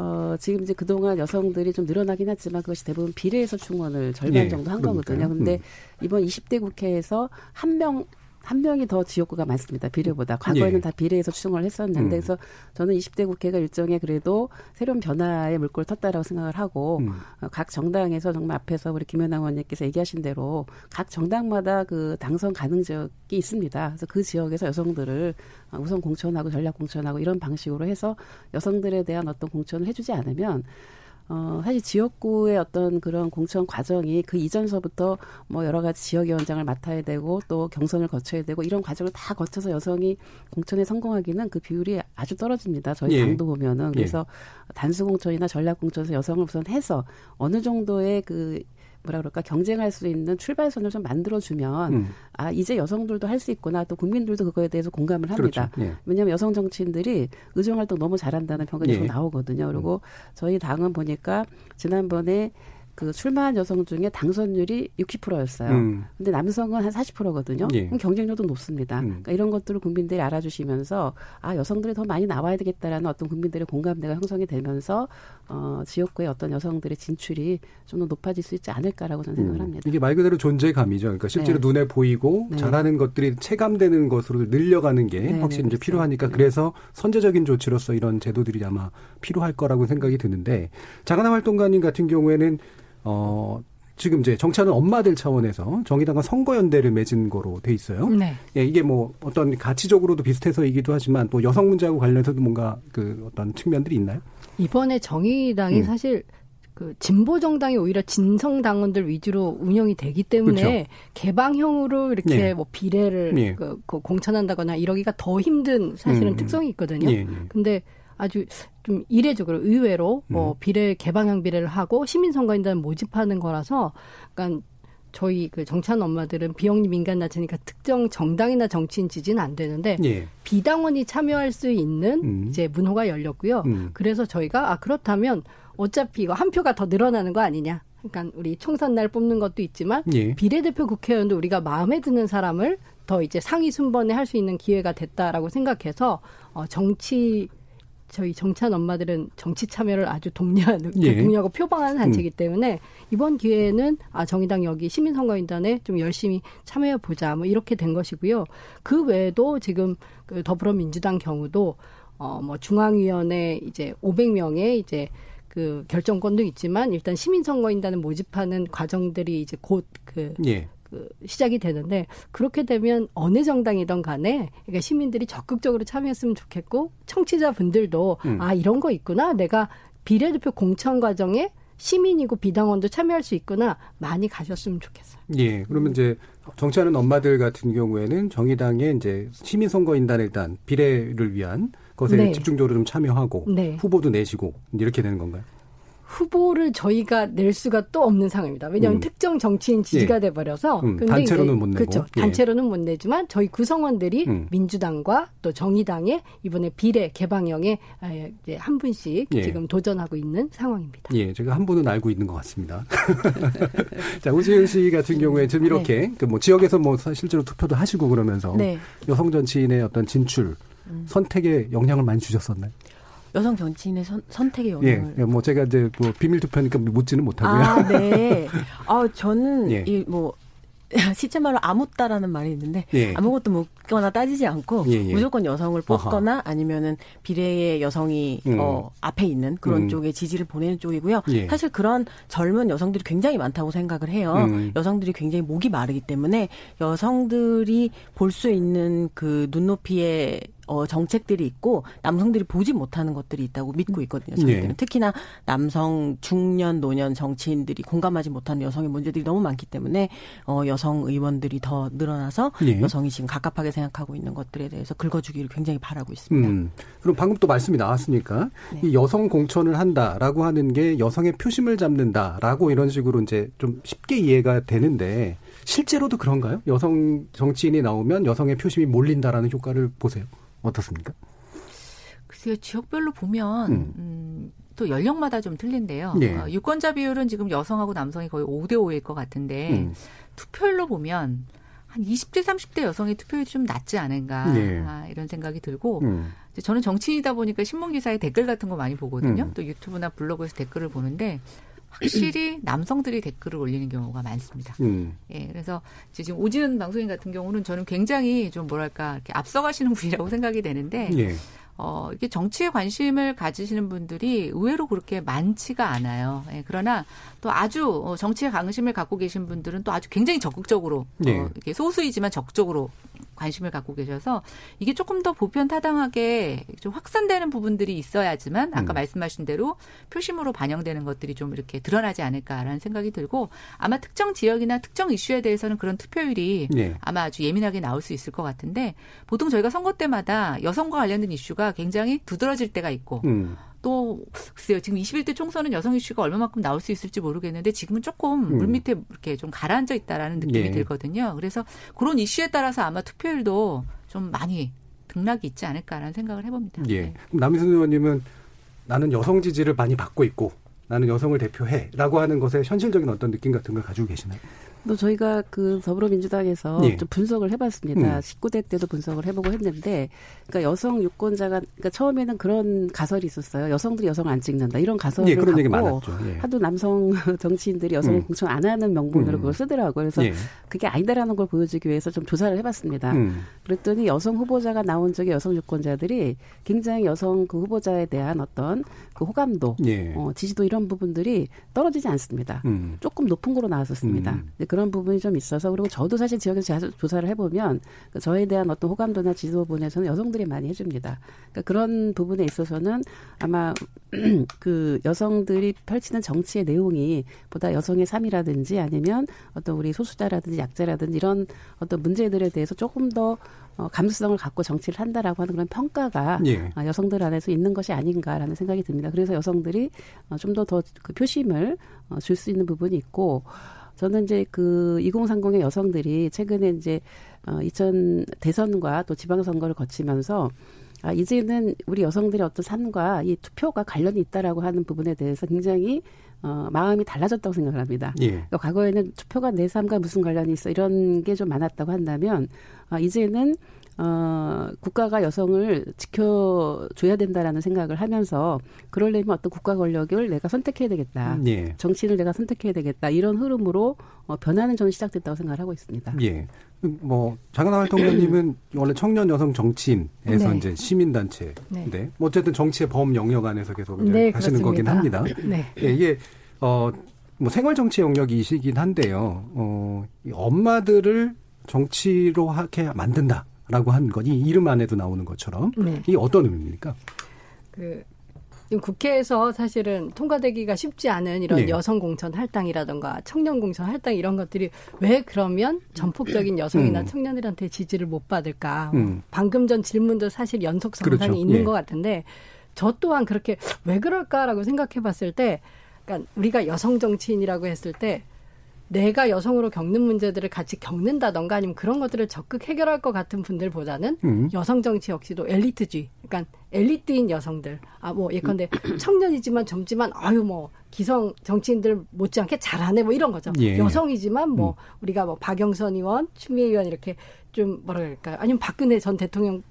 어, 지금 이제 그동안 여성들이 좀 늘어나긴 했지만 그것이 대부분 비례에서 충원을 절반 예, 정도 한 그러니까요. 거거든요. 근데 음. 이번 20대 국회에서 한 명, 한 명이 더 지역구가 많습니다. 비례보다. 과거에는 예. 다 비례에서 추정을 했었는데, 음. 그래서 저는 20대 국회가 일종의 그래도 새로운 변화의 물꼬를 텄다라고 생각을 하고, 음. 어, 각 정당에서 정말 앞에서 우리 김연아 의원님께서 얘기하신 대로 각 정당마다 그 당선 가능 지역이 있습니다. 그래서 그 지역에서 여성들을 어, 우선 공천하고 전략 공천하고 이런 방식으로 해서 여성들에 대한 어떤 공천을 해주지 않으면 어, 사실 지역구의 어떤 그런 공천 과정이 그 이전서부터 뭐 여러 가지 지역위원장을 맡아야 되고 또 경선을 거쳐야 되고 이런 과정을 다 거쳐서 여성이 공천에 성공하기는 그 비율이 아주 떨어집니다. 저희 예. 당도 보면은. 그래서 단수 공천이나 전략 공천에서 여성을 우선 해서 어느 정도의 그 뭐라 그럴까 경쟁할 수 있는 출발선을 좀 만들어주면 음. 아 이제 여성들도 할 수 있구나 또 국민들도 그거에 대해서 공감을 합니다. 그렇죠. 예. 왜냐하면 여성 정치인들이 의정 활동 너무 잘한다는 평가 가 예. 계속 나오거든요. 그리고 저희 당은 보니까 지난번에 그 출마한 여성 중에 당선율이 60%였어요. 음. 근데 남성은 한 40%거든요. 예. 그럼 경쟁력도 높습니다. 음. 그러니까 이런 것들을 국민들이 알아주시면서 아 여성들이 더 많이 나와야 되겠다라는 어떤 국민들의 공감대가 형성이 되면서 어, 지역구의 어떤 여성들의 진출이 좀 더 높아질 수 있지 않을까라고 저는 생각을 음. 합니다. 이게 말 그대로 존재감이죠. 그러니까 실제로 네. 눈에 보이고 네. 잘하는 것들이 체감되는 것으로 늘려가는 게 네, 확실히 네, 이제 그렇죠. 필요하니까 네. 그래서 선제적인 조치로서 이런 제도들이 아마 필요할 거라고 생각이 드는데 장하나 활동가님 같은 경우에는 어 지금 이제 정치하는 엄마들 차원에서 정의당과 선거연대를 맺은 거로 돼 있어요. 네. 예, 이게 뭐 어떤 가치적으로도 비슷해서이기도 하지만 또 여성 문제하고 관련해서도 뭔가 그 어떤 측면들이 있나요? 이번에 정의당이 음. 사실 그 진보 정당이 오히려 진성 당원들 위주로 운영이 되기 때문에 그렇죠. 개방형으로 이렇게 예. 뭐 비례를 예. 그, 그 공천한다거나 이러기가 더 힘든 사실은 음. 특성이 있거든요. 예, 예. 근데 아주 좀 이례적으로 의외로 뭐 음. 비례 개방형 비례를 하고 시민 선거인단을 모집하는 거라서 그러니까 저희 그 정치하는 엄마들은 비영리 민간 나체니까 특정 정당이나 정치인 지지는 안 되는데 예. 비당원이 참여할 수 있는 음. 이제 문호가 열렸고요. 음. 그래서 저희가 아 그렇다면 어차피 이거 한 표가 더 늘어나는 거 아니냐. 그러니까 우리 총선 날 뽑는 것도 있지만 예. 비례대표 국회의원도 우리가 마음에 드는 사람을 더 이제 상위 순번에 할 수 있는 기회가 됐다라고 생각해서 어, 정치 저희 정치한 엄마들은 정치 참여를 아주 독려하는 예. 독려하고 표방하는 단체이기 때문에 이번 기회에는 아 정의당 여기 시민선거인단에 좀 열심히 참여해 보자 뭐 이렇게 된 것이고요. 그 외에도 지금 그 더불어민주당 경우도 어뭐 중앙위원회 이제 500명의 이제 그 결정권도 있지만 일단 시민선거인단을 모집하는 과정들이 이제 곧그 예. 그 시작이 되는데 그렇게 되면 어느 정당이든 간에 그러니까 시민들이 적극적으로 참여했으면 좋겠고 청취자분들도 음. 아 이런 거 있구나 내가 비례대표 공천 과정에 시민이고 비당원도 참여할 수 있구나 많이 가셨으면 좋겠어요. 예. 그러면 이제 정치하는 엄마들 같은 경우에는 정의당의 이제 시민선거인단 일단 비례를 위한 것에 네. 집중적으로 좀 참여하고 네. 후보도 내시고 이렇게 되는 건가요? 후보를 저희가 낼 수가 또 없는 상황입니다. 왜냐하면 음. 특정 정치인 지지가 돼버려서 음, 단체로는 못 내고. 그렇죠. 예. 단체로는 못 내지만 저희 구성원들이 음. 민주당과 또 정의당의 이번에 비례 개방형에 아, 이제 한 분씩 예. 지금 도전하고 있는 상황입니다. 예, 제가 한 분은 알고 있는 것 같습니다. 자, 우지은 씨 같은 경우에 지금 이렇게 그뭐 지역에서 뭐 실제로 투표도 하시고 그러면서 네. 여성 정치인의 어떤 진출 선택에 영향을 많이 주셨었나요? 여성 정치인의 선, 선택의 예, 영향을. 예, 뭐 제가 이제 뭐 비밀 투표니까 묻지는 못하고요. 아, 네. 아, 저는 예. 이뭐 시체 말로 아무따라는 말이 있는데 예. 아무것도 묻거나 따지지 않고 예, 예. 무조건 여성을 뽑거나 아니면은 비례의 여성이 음. 어, 앞에 있는 그런 음. 쪽에 지지를 보내는 쪽이고요. 예. 사실 그런 젊은 여성들이 굉장히 많다고 생각을 해요. 음. 여성들이 굉장히 목이 마르기 때문에 여성들이 볼 수 있는 그 눈높이의 어, 정책들이 있고 남성들이 보지 못하는 것들이 있다고 믿고 있거든요. 저희들은 예. 특히나 남성 중년 노년 정치인들이 공감하지 못하는 여성의 문제들이 너무 많기 때문에 어, 여성 의원들이 더 늘어나서 예. 여성이 지금 갑갑하게 생각하고 있는 것들에 대해서 긁어주기를 굉장히 바라고 있습니다. 음. 그럼 방금 또 말씀이 나왔으니까 네. 이 여성 공천을 한다라고 하는 게 여성의 표심을 잡는다라고 이런 식으로 이제 좀 쉽게 이해가 되는데 실제로도 그런가요? 여성 정치인이 나오면 여성의 표심이 몰린다라는 효과를 보세요. 어떻습니까? 글쎄요, 지역별로 보면, 음. 음. 또 연령마다 좀 틀린데요. 예. 어, 유권자 비율은 지금 여성하고 남성이 거의 5대 5일 것 같은데, 음. 투표율로 보면, 한 20대, 30대 여성의 투표율이 좀 낮지 않은가, 예. 아, 이런 생각이 들고, 음. 저는 정치인이다 보니까 신문 기사에 댓글 같은 거 많이 보거든요. 음. 또 유튜브나 블로그에서 댓글을 보는데, 확실히 남성들이 댓글을 올리는 경우가 많습니다. 음. 예, 그래서 지금 오지은 방송인 같은 경우는 저는 굉장히 좀 뭐랄까 이렇게 앞서가시는 분이라고 생각이 되는데 예. 어 이게 정치에 관심을 가지시는 분들이 의외로 그렇게 많지가 않아요. 예, 그러나 또 아주 어, 정치에 관심을 갖고 계신 분들은 또 아주 굉장히 적극적으로 예. 어, 이렇게 소수이지만 적극적으로 관심을 갖고 계셔서 이게 조금 더 보편 타당하게 좀 확산되는 부분들이 있어야지만 아까 음. 말씀하신 대로 표심으로 반영되는 것들이 좀 이렇게 드러나지 않을까라는 생각이 들고 아마 특정 지역이나 특정 이슈에 대해서는 그런 투표율이 예. 아마 아주 예민하게 나올 수 있을 것 같은데 보통 저희가 선거 때마다 여성과 관련된 이슈가 굉장히 두드러질 때가 있고 음. 또 글쎄요 지금 21대 총선은 여성 이슈가 얼마만큼 나올 수 있을지 모르겠는데 지금은 조금 음. 물밑에 이렇게 좀 가라앉아 있다라는 느낌이 예. 들거든요. 그래서 그런 이슈에 따라서 아마 투표율도 좀 많이 등락이 있지 않을까라는 생각을 해봅니다. 예. 네. 남희순 의원님은 나는 여성 지지를 많이 받고 있고 나는 여성을 대표해라고 하는 것에 현실적인 어떤 느낌 같은 걸 가지고 계시나요? 또 저희가 그 더불어민주당에서 예. 좀 분석을 해봤습니다. 음. 19대 때도 분석을 해보고 했는데, 그러니까 여성 유권자가, 그러니까 처음에는 그런 가설이 있었어요. 여성들이 여성을 안 찍는다 이런 가설을 예, 그런 얘기 갖고 많았죠. 예. 하도 남성 정치인들이 여성을 음. 공천 안 하는 명분으로 음. 그걸 쓰더라고요. 그래서 예. 그게 아니다라는 걸 보여주기 위해서 좀 조사를 해봤습니다. 음. 그랬더니 여성 후보자가 나온 적의 여성 유권자들이 굉장히 여성 그 후보자에 대한 어떤 그 호감도, 예. 어, 지지도 이런 부분들이 떨어지지 않습니다. 음. 조금 높은 거로 나왔었습니다. 음. 그런 부분이 좀 있어서 그리고 저도 사실 지역에서 조사를 해보면 그 저에 대한 어떤 호감도나 지도 부분에서는 여성들이 많이 해줍니다. 그러니까 그런 부분에 있어서는 아마 그 여성들이 펼치는 정치의 내용이 보다 여성의 삶이라든지 아니면 어떤 우리 소수자라든지 약자라든지 이런 어떤 문제들에 대해서 조금 더 어, 감수성을 갖고 정치를 한다라고 하는 그런 평가가 예. 아, 여성들 안에서 있는 것이 아닌가라는 생각이 듭니다. 그래서 여성들이 어, 좀더 더 그 표심을 어, 줄수 있는 부분이 있고 저는 이제 그 2030의 여성들이 최근에 이제 어, 2000 대선과 또 지방선거를 거치면서 아, 이제는 우리 여성들의 어떤 삶과 이 투표가 관련이 있다라고 하는 부분에 대해서 굉장히 어, 마음이 달라졌다고 생각을 합니다. 예. 그러니까 과거에는 투표가 내 삶과 무슨 관련이 있어 이런 게 좀 많았다고 한다면 아, 이제는 어, 국가가 여성을 지켜줘야 된다라는 생각을 하면서 그러려면 어떤 국가 권력을 내가 선택해야 되겠다. 예. 정치인을 내가 선택해야 되겠다. 이런 흐름으로 어, 변화는 저는 시작됐다고 생각을 하고 있습니다. 예. 뭐 장하나 활동가님은 원래 청년 여성 정치인에서 네. 이제 시민단체인데 네. 뭐 어쨌든 정치의 범 영역 안에서 계속 이제 네, 하시는 거긴 그렇습니다. 합니다. 네. 예, 이게 어 뭐 생활 정치 영역이시긴 한데요. 어, 이 엄마들을 정치로 하게 만든다 라고 건이 이름 안에도 나오는 것처럼 네. 이게 어떤 의미입니까? 그 지금 국회에서 사실은 통과되기가 쉽지 않은 이런 예. 여성 공천 할당이라던가 청년 공천 할당 이런 것들이 왜 그러면 전폭적인 여성이나 음. 청년들한테 지지를 못 받을까? 음. 방금 전 질문도 사실 연속성상이 그렇죠. 있는 예. 것 같은데 저 또한 그렇게 왜 그럴까라고 생각해 봤을 때 그러니까 우리가 여성 정치인이라고 했을 때 내가 여성으로 겪는 문제들을 같이 겪는다던가 아니면 그런 것들을 적극 해결할 것 같은 분들보다는 음. 여성 정치 역시도 엘리트주의, 그러니까 엘리트인 여성들, 아 뭐 예컨대 청년이지만 젊지만 아유 뭐 기성 정치인들 못지않게 잘하네 뭐 이런 거죠. 예. 여성이지만 뭐 우리가 뭐 박영선 의원, 추미애 의원 이렇게 좀 뭐라 그럴까요? 아니면 박근혜 전 대통령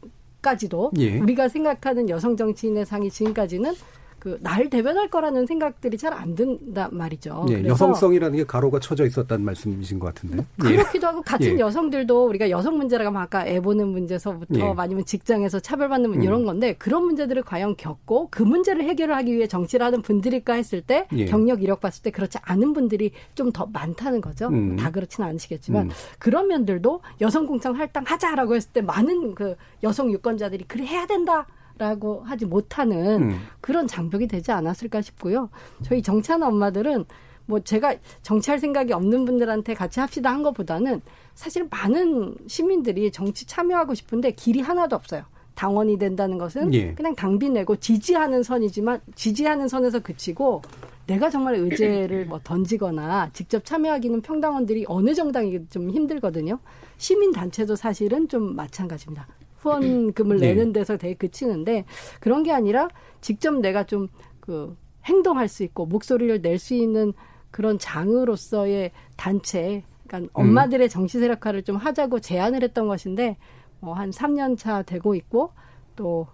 까지도 예. 우리가 생각하는 여성 정치인의 상이 지금까지는 그 나를 대변할 거라는 생각들이 잘 안 든단 말이죠. 예, 여성성이라는 게 가로가 쳐져 있었다는 말씀이신 것 같은데. 예. 그렇기도 하고 같은 예. 여성들도 우리가 여성 문제라고 하면 아까 애 보는 문제서부터 예. 아니면 직장에서 차별받는 문제 음. 이런 건데 그런 문제들을 과연 겪고 그 문제를 해결을 하기 위해 정치를 하는 분들일까 했을 때 예. 경력 이력 봤을 때 그렇지 않은 분들이 좀 더 많다는 거죠. 음. 다 그렇지는 않으시겠지만 음. 그런 면들도 여성 공천 할당하자라고 했을 때 많은 그 여성 유권자들이 그래 해야 된다. 라고 하지 못하는 음. 그런 장벽이 되지 않았을까 싶고요. 저희 정치하는 엄마들은 뭐 제가 정치할 생각이 없는 분들한테 같이 합시다 한 것보다는 사실 많은 시민들이 정치 참여하고 싶은데 길이 하나도 없어요. 당원이 된다는 것은 예. 그냥 당비 내고 지지하는 선이지만 지지하는 선에서 그치고 내가 정말 의제를 뭐 던지거나 직접 참여하기는 평당원들이 어느 정당이든 좀 힘들거든요. 시민 단체도 사실은 좀 마찬가지입니다. 후원금을 네. 내는 데서 되게 그치는데 그런 게 아니라 직접 내가 좀 그 행동할 수 있고 목소리를 낼 수 있는 그런 장으로서의 단체, 그러니까 엄마들의 정치 세력화를 좀 하자고 제안을 했던 것인데 뭐한 3년 차 되고 있고 또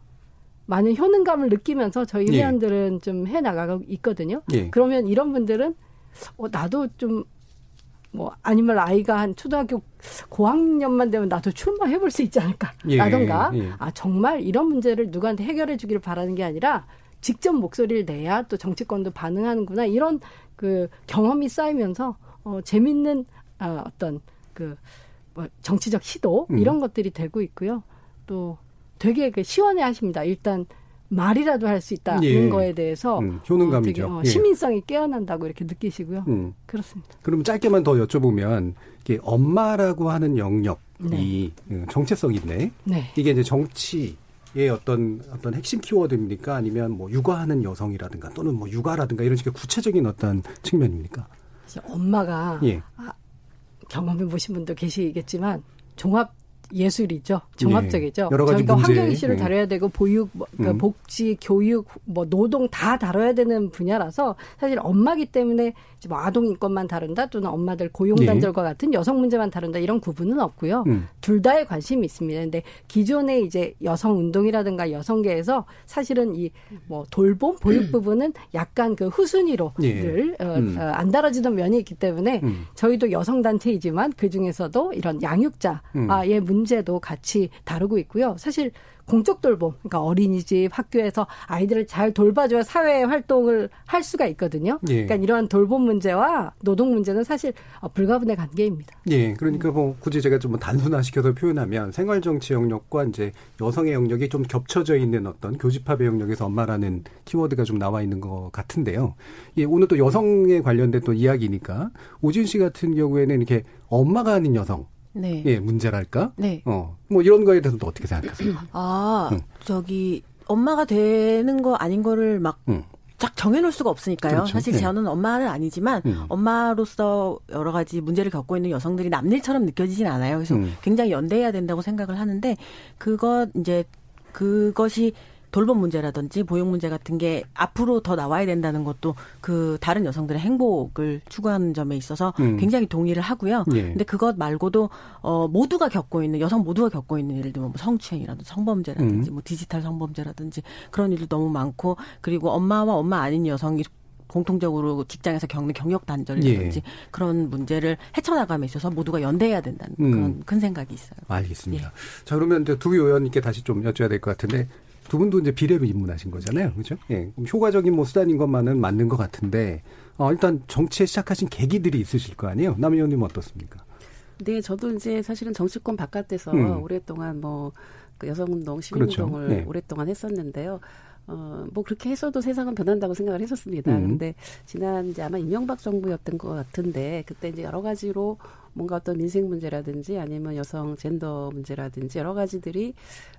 많은 효능감을 느끼면서 저희 예. 회원들은 좀해 나가고 있거든요. 예. 그러면 이런 분들은 어, 나도 좀 뭐 아니면 아이가 한 초등학교 고학년만 되면 나도 출마 해 볼 수 있지 않을까 예, 라던가 예. 아 정말 이런 문제를 누구한테 해결해 주기를 바라는 게 아니라 직접 목소리를 내야 또 정치권도 반응하는구나 이런 그 경험이 쌓이면서 어 재밌는 아, 어떤 그 뭐 정치적 시도 음. 이런 것들이 되고 있고요. 또 되게 그 시원해 하십니다. 일단 말이라도 할 수 있다는 예. 거에 대해서 음, 효능감이죠. 어, 되게, 어, 예. 시민성이 깨어난다고 이렇게 느끼시고요. 음. 그렇습니다. 그럼 짧게만 더 여쭤보면 이게 엄마라고 하는 영역이 네. 어, 정체성인데 네. 이게 이제 정치의 어떤 어떤 핵심 키워드입니까? 아니면 뭐 육아하는 여성이라든가 또는 뭐 육아라든가 이런 식의 구체적인 어떤 측면입니까? 엄마가 예. 경험해 보신 분도 계시겠지만 종합 예술이죠. 종합적이죠. 예. 저희가 문제, 환경 이슈를 예. 다뤄야 되고 보육, 뭐, 그러니까 음. 복지, 교육, 뭐 노동 다 다뤄야 되는 분야라서 사실 엄마기 때문에 이제 뭐 아동 인권만 다룬다 또는 엄마들 고용 단절과 같은 여성 문제만 다룬다 이런 구분은 없고요. 예. 음. 둘 다에 관심이 있습니다. 근데 기존의 이제 여성 운동이라든가 여성계에서 사실은 이 뭐 돌봄 보육 부분은 약간 그 후순위로 예. 늘 어, 음. 어, 안 달아지던 면이 있기 때문에 음. 저희도 여성 단체이지만 그 중에서도 이런 양육자의 문제 도 같이 다루고 있고요. 사실 공적 돌봄, 그러니까 어린이집, 학교에서 아이들을 잘 돌봐줘야 사회 활동을 할 수가 있거든요. 예. 그러니까 이러한 돌봄 문제와 노동 문제는 사실 어, 불가분의 관계입니다. 예, 그러니까 뭐 굳이 제가 좀 단순화시켜서 표현하면 생활 정치 영역과 이제 여성의 영역이 좀 겹쳐져 있는 어떤 교집합의 영역에서 엄마라는 키워드가 좀 나와 있는 것 같은데요. 예, 오늘 또 여성에 관련된 또 이야기니까 오진 씨 같은 경우에는 이렇게 엄마가 아닌 여성 네. 예, 문제랄까? 네. 어, 뭐 이런 거에 대해서 또 어떻게 생각하세요? 아, 음. 저기 엄마가 되는 거 아닌 거를 막 음. 쫙 정해놓을 수가 없으니까요. 그렇죠. 사실 네. 저는 엄마는 아니지만 음. 엄마로서 여러 가지 문제를 겪고 있는 여성들이 남일처럼 느껴지진 않아요. 그래서 음. 굉장히 연대해야 된다고 생각을 하는데 그것 이제 그것이 돌봄 문제라든지 보육 문제 같은 게 앞으로 더 나와야 된다는 것도 그 다른 여성들의 행복을 추구하는 점에 있어서 음. 굉장히 동의를 하고요. 예. 근데 그것 말고도 어 모두가 겪고 있는 여성 모두가 겪고 있는 예를 들면 뭐 성추행이라든지 성범죄라든지 음. 뭐 디지털 성범죄라든지 그런 일도 너무 많고 그리고 엄마와 엄마 아닌 여성이 공통적으로 직장에서 겪는 경력 단절이라든지 예. 그런 문제를 헤쳐나감에 있어서 모두가 연대해야 된다는 음. 그런 큰 생각이 있어요. 알겠습니다. 자, 그러면 두 의원님께 다시 좀 여쭤야 될 것 같은데 두 분도 이제 비례로 입문하신 거잖아요. 그렇죠? 예. 그럼 효과적인 뭐 수단인 것만은 맞는 것 같은데 어, 일단 정치에 시작하신 계기들이 있으실 거 아니에요? 남 의원님 어떻습니까? 네, 저도 이제 사실은 정치권 바깥에서 음. 오랫동안 뭐 그 여성운동, 시민운동을 그렇죠. 네. 오랫동안 했었는데요. 어, 뭐 그렇게 했어도 세상은 변한다고 생각을 했었습니다. 음. 그런데 지난 이제 아마 이명박 정부였던 것 같은데 그때 이제 여러 가지로 뭔가 어떤 민생 문제라든지 아니면 여성 젠더 문제라든지 여러 가지들이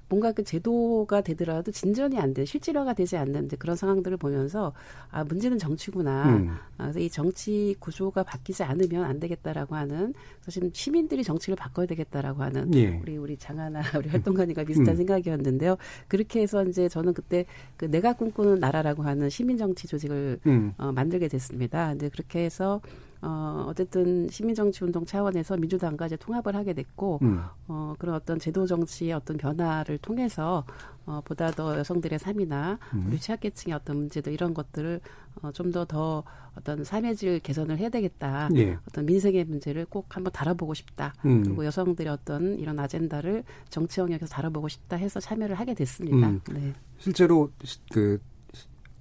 뭔가 그 제도가 되더라도 진전이 안 돼, 실질화가 되지 않는 그런 상황들을 보면서 아 문제는 정치구나. 음. 아, 그래서 이 정치 구조가 바뀌지 않으면 안 되겠다라고 하는 사실 시민들이 정치를 바꿔야 되겠다라고 하는 예. 우리 우리 장하나 우리 활동가님과 비슷한 음. 생각이었는데요. 그렇게 해서 이제 저는 그때 그 내가 꿈꾸는 나라라고 하는 시민 정치 조직을 음. 어, 만들게 됐습니다. 근데 그렇게 해서 어, 어쨌든 시민정치운동 차원에서 민주당과 이제 통합을 하게 됐고, 음. 어, 그런 어떤 제도 정치의 어떤 변화를 통해서, 어, 보다 더 여성들의 삶이나 음. 우리 취약계층의 어떤 문제들 이런 것들을 어, 좀더더 어떤 삶의 질 개선을 해야 되겠다. 예. 어떤 민생의 문제를 꼭 한번 다뤄보고 싶다. 음. 그리고 여성들의 어떤 이런 아젠다를 정치 영역에서 다뤄보고 싶다 해서 참여를 하게 됐습니다. 음. 네. 실제로 시- 그 시-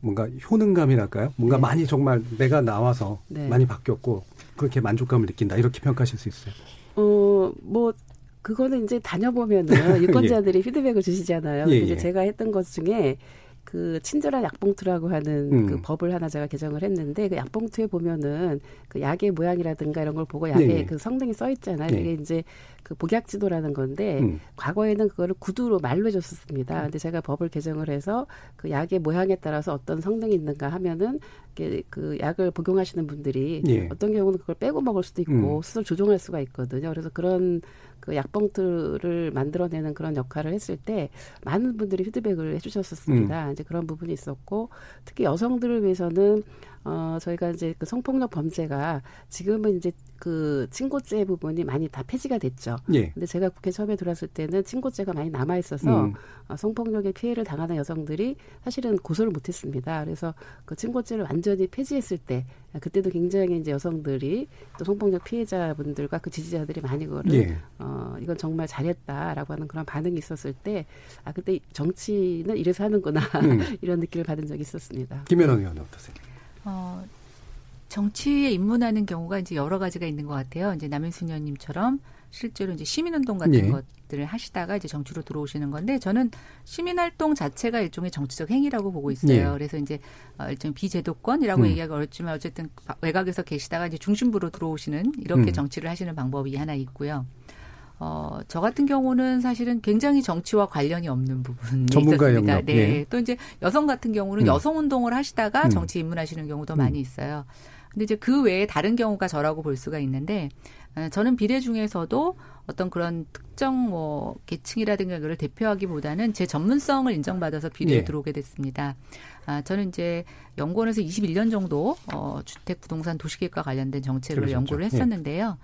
뭔가 효능감이랄까요? 뭔가 네. 많이 정말 내가 나와서 네. 많이 바뀌었고 그렇게 만족감을 느낀다 이렇게 평가하실 수 있어요. 어, 뭐, 그거는 이제 다녀보면은 유권자들이 피드백을 주시잖아요. 예, 예. 제가 했던 것 중에 그 친절한 약봉투라고 하는 음. 그 법을 하나 제가 개정을 했는데 그 약봉투에 보면은 그 약의 모양이라든가 이런 걸 보고 약에 네, 네. 그 성능이 써 있잖아요. 네. 그게 이제 그 복약 지도라는 건데 음. 과거에는 그거를 구두로 말로 해줬었습니다. 근데 제가 법을 개정을 해서 그 약의 모양에 따라서 어떤 성능이 있는가 하면은 그 약을 복용하시는 분들이 예. 어떤 경우는 그걸 빼고 먹을 수도 있고 음. 스스로 조종할 수가 있거든요. 그래서 그런 그 약봉투를 만들어내는 그런 역할을 했을 때 많은 분들이 피드백을 해주셨었습니다. 음. 이제 그런 부분이 있었고 특히 여성들을 위해서는 어 저희가 이제 그 성폭력 범죄가 지금은 이제 그 친고죄 부분이 많이 다 폐지가 됐죠. 예. 근데 제가 국회 처음에 들어왔을 때는 친고죄가 많이 남아 있어서 음. 어, 성폭력의 피해를 당하는 여성들이 사실은 고소를 못 했습니다. 그래서 그 친고죄를 완전히 폐지했을 때 아, 그때도 굉장히 이제 여성들이 또 성폭력 피해자분들과 그 지지자들이 많이 그거를 예. 어 이건 정말 잘했다라고 하는 그런 반응이 있었을 때 아 그때 정치는 이래서 하는구나 음. 이런 느낌을 받은 적이 있었습니다. 김현원 의원 어떠세요? 어, 정치에 입문하는 경우가 이제 여러 가지가 있는 것 같아요. 이제 남인순 의원님처럼 실제로 이제 시민운동 같은 예. 것들을 하시다가 이제 정치로 들어오시는 건데 저는 시민활동 자체가 일종의 정치적 행위라고 보고 있어요. 예. 그래서 이제 어, 일종의 비제도권이라고 음. 얘기하기 어렵지만 어쨌든 외곽에서 계시다가 이제 중심부로 들어오시는 이렇게 음. 정치를 하시는 방법이 하나 있고요. 어, 저 같은 경우는 사실은 굉장히 정치와 관련이 없는 부분이 전문가 있었습니다. 네. 예. 또 이제 여성 같은 경우는 음. 여성 운동을 하시다가 음. 정치 입문하시는 경우도 음. 많이 있어요. 근데 이제 그 외에 다른 경우가 저라고 볼 수가 있는데 어, 저는 비례 중에서도 어떤 그런 특정 뭐 계층이라든가 그걸 대표하기보다는 제 전문성을 인정받아서 비례에 예. 들어오게 됐습니다. 아, 저는 이제 연구원에서 21년 정도 어, 주택 부동산 도시계획과 관련된 정책을 그러셨죠. 연구를 예. 했었는데요.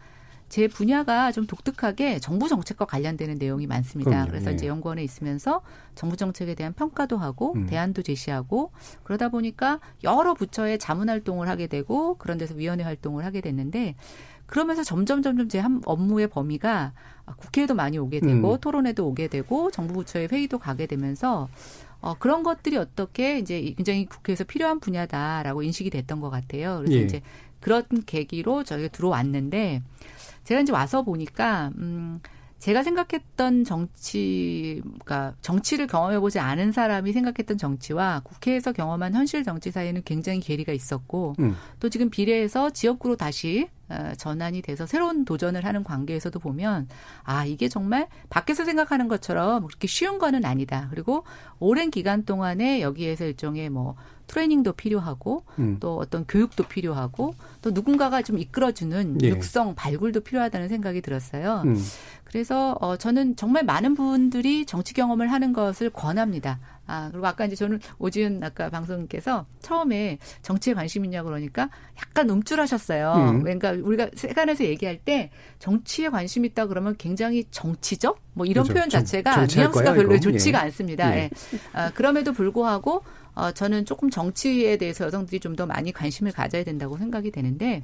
제 분야가 좀 독특하게 정부 정책과 관련되는 내용이 많습니다. 그럼요. 그래서 예. 이제 연구원에 있으면서 정부 정책에 대한 평가도 하고 음. 대안도 제시하고 그러다 보니까 여러 부처의 자문 활동을 하게 되고 그런 데서 위원회 활동을 하게 됐는데 그러면서 점점 점점 제한 업무의 범위가 국회에도 많이 오게 되고 음. 토론에도 오게 되고 정부 부처의 회의도 가게 되면서 어, 그런 것들이 어떻게 이제 굉장히 국회에서 필요한 분야다라고 인식이 됐던 것 같아요. 그래서 예. 이제 그런 계기로 저희가 들어왔는데 제가 이제 와서 보니까 음 제가 생각했던 정치가 정치를 경험해보지 않은 사람이 생각했던 정치와 국회에서 경험한 현실 정치 사이에는 굉장히 괴리가 있었고 음. 또 지금 비례에서 지역구로 다시 어, 전환이 돼서 새로운 도전을 하는 관계에서도 보면 아 이게 정말 밖에서 생각하는 것처럼 그렇게 쉬운 거는 아니다. 그리고 오랜 기간 동안에 여기에서 일종의 뭐 트레이닝도 필요하고 음. 또 어떤 교육도 필요하고 또 누군가가 좀 이끌어주는 예. 육성 발굴도 필요하다는 생각이 들었어요. 음. 그래서 어 저는 정말 많은 분들이 정치 경험을 하는 것을 권합니다. 아 그리고 아까 이제 저는 오지은 아까 방송님께서 처음에 정치에 관심 있냐고 그러니까 약간 움찔하셨어요. 음. 그러니까 우리가 세간에서 얘기할 때 정치에 관심 있다 그러면 굉장히 정치적 뭐 이런 그렇죠. 표현 정- 자체가 뉘앙스가 거야, 별로 이거. 좋지가 예. 않습니다. 예. 예. 아, 그럼에도 불구하고 어, 저는 조금 정치에 대해서 여성들이 좀 더 많이 관심을 가져야 된다고 생각이 되는데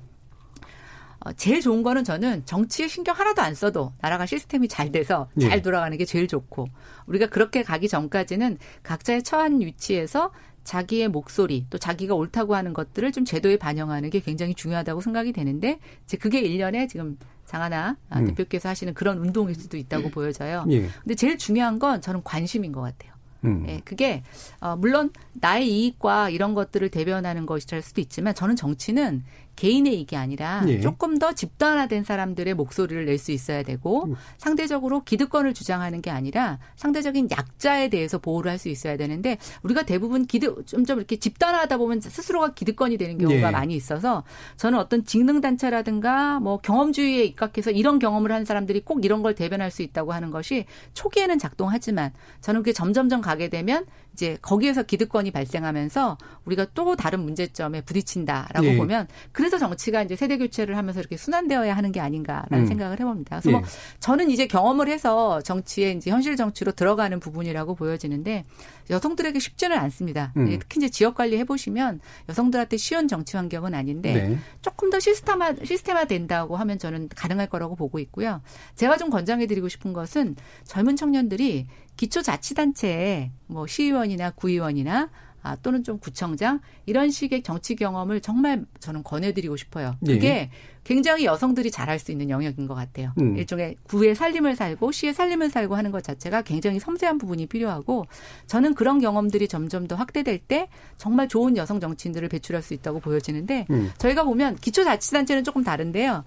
어, 제일 좋은 거는 저는 정치에 신경 하나도 안 써도 나라가 시스템이 잘 돼서 잘 예. 돌아가는 게 제일 좋고 우리가 그렇게 가기 전까지는 각자의 처한 위치에서 자기의 목소리 또 자기가 옳다고 하는 것들을 좀 제도에 반영하는 게 굉장히 중요하다고 생각이 되는데 이제 그게 일련의 지금 장하나 아, 음. 대표께서 하시는 그런 운동일 수도 있다고 보여져요. 예. 근데 제일 중요한 건 저는 관심인 것 같아요. 음. 예, 그게 어, 물론 나의 이익과 이런 것들을 대변하는 것일 수도 있지만 저는 정치는 개인의 이익이 아니라 예. 조금 더 집단화된 사람들의 목소리를 낼 수 있어야 되고 음. 상대적으로 기득권을 주장하는 게 아니라 상대적인 약자에 대해서 보호를 할 수 있어야 되는데 우리가 대부분 기득 점점 이렇게 집단화하다 보면 스스로가 기득권이 되는 경우가 예. 많이 있어서 저는 어떤 직능 단체라든가 뭐 경험주의에 입각해서 이런 경험을 한 사람들이 꼭 이런 걸 대변할 수 있다고 하는 것이 초기에는 작동하지만 저는 그게 점점점 가게 되면 이제 거기에서 기득권이 발생하면서 우리가 또 다른 문제점에 부딪힌다라고 예. 보면 그래서 정치가 이제 세대 교체를 하면서 이렇게 순환되어야 하는 게 아닌가라는 음. 생각을 해봅니다. 그래서 뭐 예. 저는 이제 경험을 해서 정치에 이제 현실 정치로 들어가는 부분이라고 보여지는데 여성들에게 쉽지는 않습니다. 음. 예, 특히 이제 지역 관리 해보시면 여성들한테 쉬운 정치 환경은 아닌데 네. 조금 더 시스템화 시스템화 된다고 하면 저는 가능할 거라고 보고 있고요. 제가 좀 권장해드리고 싶은 것은 젊은 청년들이 기초자치단체에 뭐 시의원이나 구의원이나 아, 또는 좀 구청장 이런 식의 정치 경험을 정말 저는 권해드리고 싶어요. 그게 예. 굉장히 여성들이 잘할 수 있는 영역인 것 같아요. 음. 일종의 구의 살림을 살고 시의 살림을 살고 하는 것 자체가 굉장히 섬세한 부분이 필요하고 저는 그런 경험들이 점점 더 확대될 때 정말 좋은 여성 정치인들을 배출할 수 있다고 보여지는데 음. 저희가 보면 기초자치단체는 조금 다른데요.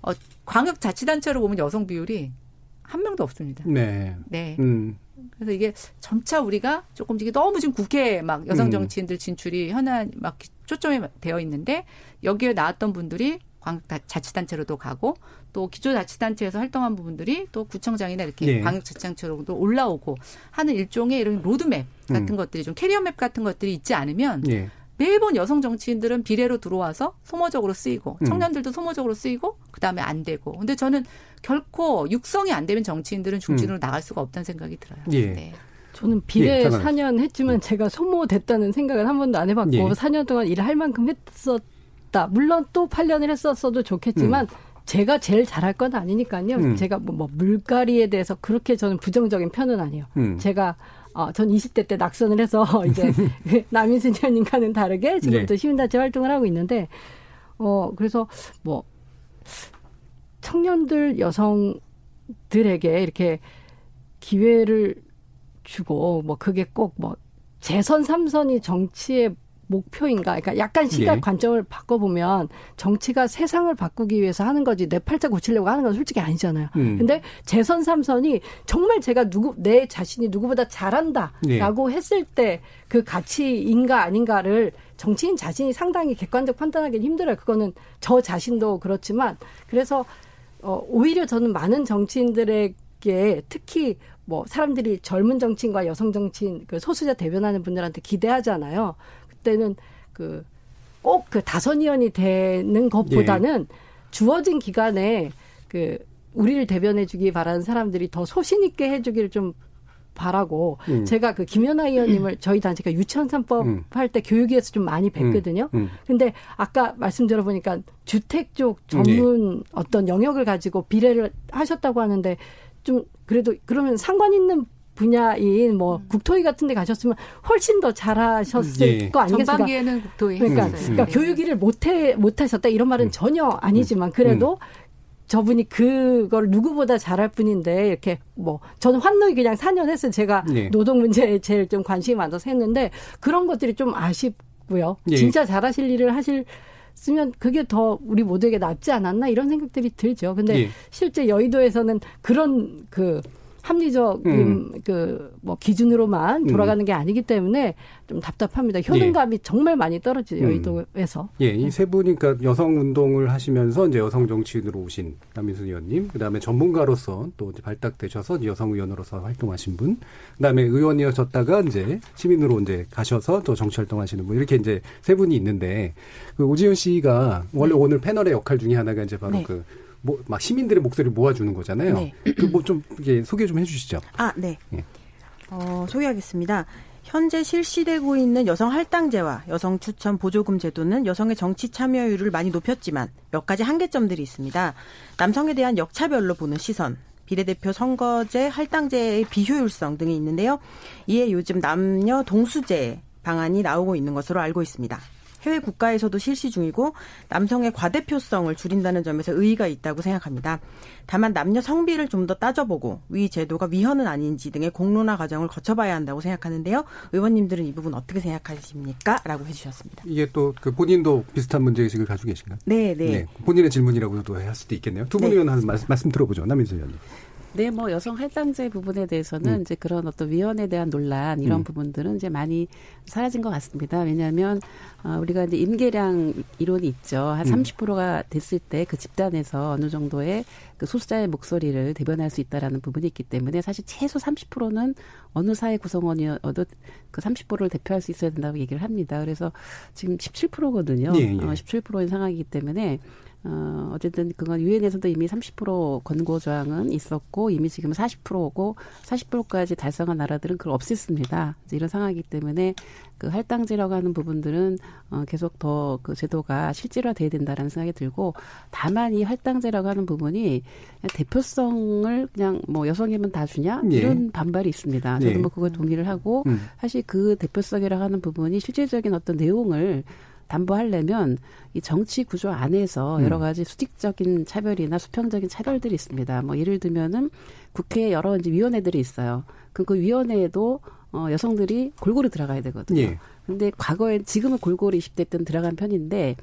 어, 광역자치단체로 보면 여성 비율이 한 명도 없습니다. 네. 네. 음. 그래서 이게 점차 우리가 조금 이게 너무 지금 국회에 막 여성 음. 정치인들 진출이 현안 막 초점이 되어 있는데 여기에 나왔던 분들이 광역자치단체로도 가고 또 기초 자치단체에서 활동한 부분들이 또 구청장이나 이렇게 예. 광역자치단체로도 올라오고 하는 일종의 이런 로드맵 같은 음. 것들이 좀 career map 같은 것들이 있지 않으면 예. 매번 여성 정치인들은 비례로 들어와서 소모적으로 쓰이고 음. 청년들도 소모적으로 쓰이고 그다음에 안 되고 근데 저는 결코 육성이 안 되면 정치인들은 중진으로 나갈 수가 없다는 생각이 들어요. 음. 예. 네. 저는 비례 예, 잠깐만요. 4년 했지만 제가 소모됐다는 생각은 한 번도 안 해봤고 예. 4년 동안 일을 할 만큼 했었다. 물론 또 8년을 했었어도 좋겠지만 제가 제일 잘할 건 아니니까요. 음. 제가 뭐, 뭐 물갈이에 대해서 그렇게 저는 부정적인 편은 아니에요. 음. 제가 어, 전 20대 때 낙선을 해서 이제 남인순 의원님과는 다르게 지금부터 네. 시민단체 활동을 하고 있는데 어 그래서 뭐 청년들 여성들에게 이렇게 기회를 주고 뭐 그게 꼭 뭐 재선 삼선이 정치의 목표인가? 그러니까 약간 시각 예. 관점을 바꿔보면 정치가 세상을 바꾸기 위해서 하는 거지 내 팔자 고치려고 하는 건 솔직히 아니잖아요. 음. 근데 재선 삼선이 정말 제가 누구 내 자신이 누구보다 예. 잘한다라고 했을 때 그 가치인가 아닌가를 정치인 자신이 상당히 객관적 판단하기는 힘들어요. 그거는 저 자신도 그렇지만 그래서 어 오히려 저는 많은 정치인들에게 특히 뭐 사람들이 젊은 정치인과 여성 정치인 그 소수자 대변하는 분들한테 기대하잖아요. 그때는 그 꼭 그 다선 의원이 되는 것보다는 주어진 기간에 그 우리를 대변해 주기 바라는 사람들이 더 소신 있게 해 주기를 좀 바라고 음. 제가 그 김연아 의원님을 저희 단체가 유치원 3법 음. 할때 교육위에서 좀 많이 뵀거든요. 음. 근데 아까 말씀 들어보니까 주택 쪽 전문 네. 어떤 영역을 가지고 비례를 하셨다고 하는데 좀 그래도 그러면 상관 있는 분야인 뭐 음. 국토위 같은 데 가셨으면 훨씬 더 잘하셨을 예. 거 아니겠습니까? 전반기에는 국토위 그러니까, 했어요. 그러니까 네. 교육 일을 못해 못하셨다 이런 말은 음. 전혀 아니지만 그래도 저분이 그걸 누구보다 잘할 뿐인데 이렇게 뭐 저는 환노위 그냥 4년 했어요. 제가 네. 노동 문제에 제일 좀 관심이 많아서 했는데 그런 것들이 좀 아쉽고요. 예. 진짜 잘하실 일을 하실 쓰면 그게 더 우리 모두에게 낫지 않았나 이런 생각들이 들죠. 근데 예. 실제 여의도에서는 그런 그 합리적인 음. 그뭐 기준으로만 돌아가는 게 아니기 때문에 좀 답답합니다. 효능감이 정말 많이 떨어지죠 음. 여의도에서. 예, 이 세 분이 그러니까 여성 운동을 하시면서 이제 여성 정치인으로 오신 남인순 의원님, 그다음에 전문가로서 또 발탁되셔서 여성 의원으로서 활동하신 분, 그다음에 의원이었다가 이제 시민으로 이제 가셔서 또 정치 활동하시는 분 이렇게 이제 세 분이 있는데 그 오지훈 씨가 원래 오늘 패널의 역할 중에 하나가 이제 바로 네. 그 뭐, 막 시민들의 목소리를 모아주는 거잖아요. 네. 그뭐좀 이게 소개 좀 해주시죠. 아, 네. 예. 어, 소개하겠습니다. 현재 실시되고 있는 여성 할당제와 여성 추천 보조금 제도는 여성의 정치 참여율을 많이 높였지만 몇 가지 한계점들이 있습니다. 남성에 대한 역차별로 보는 시선, 비례대표 선거제, 할당제의 비효율성 등이 있는데요. 이에 요즘 남녀 동수제 방안이 나오고 있는 것으로 알고 있습니다. 해외 국가에서도 실시 중이고 남성의 과대표성을 줄인다는 점에서 의의가 있다고 생각합니다. 다만 남녀 성비를 좀 더 따져보고 위 제도가 위헌은 아닌지 등의 공론화 과정을 거쳐봐야 한다고 생각하는데요. 의원님들은 이 부분 어떻게 생각하십니까? 라고 해주셨습니다. 이게 또 그 본인도 비슷한 문제의식을 가지고 계신가요? 네, 네. 본인의 질문이라고도 할 수도 있겠네요. 두분 네. 의원 한 말씀, 말씀 들어보죠. 남인수 의원님. 네, 뭐 여성 할당제 부분에 대해서는 음. 이제 그런 어떤 위원에 대한 논란 이런 음. 부분들은 이제 많이 사라진 것 같습니다. 왜냐하면 어, 우리가 이제 임계량 이론이 있죠. 한 음. 30%가 됐을 때 그 집단에서 어느 정도의 그 소수자의 목소리를 대변할 수 있다라는 부분이 있기 때문에 사실 최소 30%는 어느 사회 구성원이어도 그 30%를 대표할 수 있어야 된다고 얘기를 합니다. 그래서 지금 17%거든요. 예, 예. 어, 17%인 상황이기 때문에 어, 어쨌든 그건 유엔에서도 이미 30% 권고 조항은 있었고 이미 지금 40%고 40%까지 달성한 나라들은 그걸 없앴습니다. 이제 이런 상황이기 때문에 그 할당제라고 하는 부분들은 어, 계속 더 그 제도가 실질화돼야 된다라는 생각이 들고 다만 이 할당제라고 하는 부분이 그냥 대표성을 그냥 뭐 여성이면 다 주냐 예. 이런 반발이 있습니다. 저도 예. 뭐 그걸 동의를 하고 음. 사실 그 대표성이라고 하는 부분이 실질적인 어떤 내용을 담보하려면 이 정치 구조 안에서 음. 여러 가지 수직적인 차별이나 수평적인 차별들이 있습니다. 뭐 예를 들면은 국회에 여러 이제 위원회들이 있어요. 그, 그 위원회에도 어, 여성들이 골고루 들어가야 되거든요. 예. 근데 과거에 지금은 골고루 20대 때는 들어간 편인데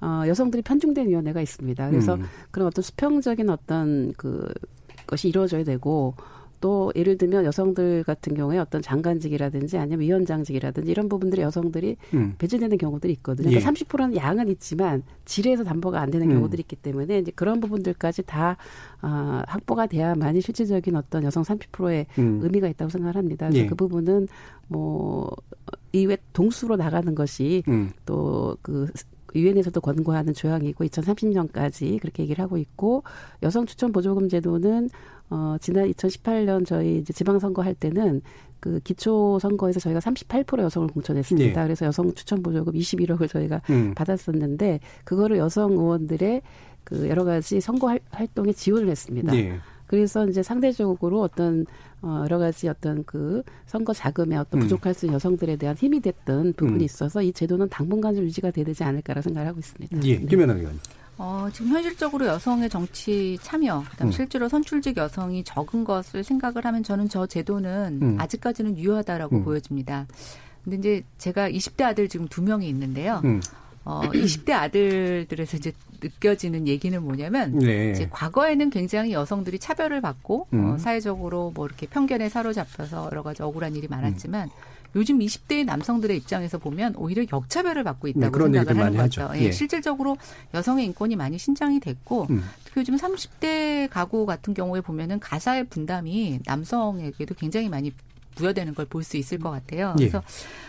어, 여성들이 편중된 위원회가 있습니다. 그래서 음. 그런 어떤 수평적인 어떤 그 것이 이루어져야 되고 또 예를 들면 여성들 같은 경우에 어떤 장관직이라든지 아니면 위원장직이라든지 이런 부분들이 여성들이 음. 배제되는 경우들이 있거든요. 예. 그러니까 30%는 양은 있지만 질에서 담보가 안 되는 음. 경우들이 있기 때문에 이제 그런 부분들까지 다 아, 확보가 돼야만이 실질적인 어떤 여성 30%의 음. 의미가 있다고 생각을 합니다. 그래서 예. 그 부분은 뭐 이외 동수로 나가는 것이 음. 또그 유엔에서도 권고하는 조항이고 2030년까지 그렇게 얘기를 하고 있고 여성 추천 보조금 제도는 어 지난 2018년 저희 이제 지방선거 할 때는 그 기초 선거에서 저희가 38% 여성을 공천했습니다. 예. 그래서 여성 추천 보조금 21억을 저희가 음. 받았었는데 그거를 여성 의원들의 그 여러 가지 선거 활- 활동에 지원을 했습니다. 예. 그래서 이제 상대적으로 어떤 어 여러 가지 어떤 그 선거 자금에 어떤 음. 부족할 수 있는 여성들에 대한 힘이 됐던 부분이 음. 있어서 이 제도는 당분간 좀 유지가 되지 않을까라고 생각을 하고 있습니다. 예. 네. 김연아 의원. 어, 지금 현실적으로 여성의 정치 참여, 그다음 음. 실제로 선출직 여성이 적은 것을 생각을 하면 저는 저 제도는 음. 아직까지는 유효하다라고 음. 보여집니다. 근데 이제 제가 20대 아들 지금 두 명이 있는데요. 음. 어, 20대 아들들에서 이제 느껴지는 얘기는 뭐냐면 네. 이제 과거에는 굉장히 여성들이 차별을 받고 음. 어, 사회적으로 뭐 이렇게 편견에 사로잡혀서 여러 가지 억울한 일이 많았지만 요즘 20대 남성들의 입장에서 보면 오히려 역차별을 받고 있다고 네, 그런 생각을 하는 많이 거죠. 하죠. 예, 예. 실질적으로 여성의 인권이 많이 신장이 됐고 음. 특히 요즘 30대 가구 같은 경우에 보면은 가사의 분담이 남성에게도 굉장히 많이 부여되는 걸 볼 수 있을 것 같아요. 예. 그래서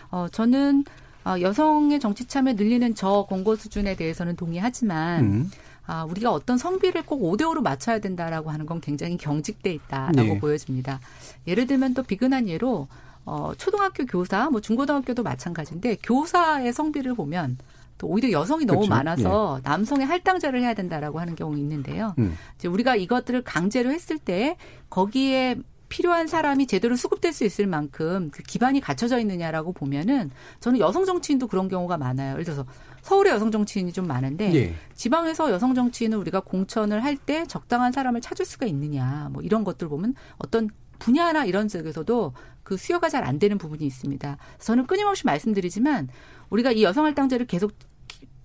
어, 저는 어, 여성의 정치 참여 늘리는 저 권고 수준에 대해서는 동의하지만 음. 아, 우리가 어떤 성비를 꼭 5대5로 맞춰야 된다라고 하는 건 굉장히 경직돼 있다라고 네. 보여집니다. 예를 들면 또 비근한 예로 어, 초등학교 교사, 뭐 중고등학교도 마찬가지인데 교사의 성비를 보면 또 오히려 여성이 너무 그렇죠. 많아서 남성의 할당제를 해야 된다라고 하는 경우 있는데요. 음. 이제 우리가 이것들을 강제로 했을 때 거기에 필요한 사람이 제대로 수급될 수 있을 만큼 그 기반이 갖춰져 있느냐라고 보면은 저는 여성 정치인도 그런 경우가 많아요. 예를 들어서 서울에 여성 정치인이 좀 많은데 예. 지방에서 여성 정치인을 우리가 공천을 할 때 적당한 사람을 찾을 수가 있느냐 뭐 이런 것들 보면 어떤 분야나 이런 쪽에서도 그 수요가 잘 안 되는 부분이 있습니다. 저는 끊임없이 말씀드리지만 우리가 이 여성 할당제를 계속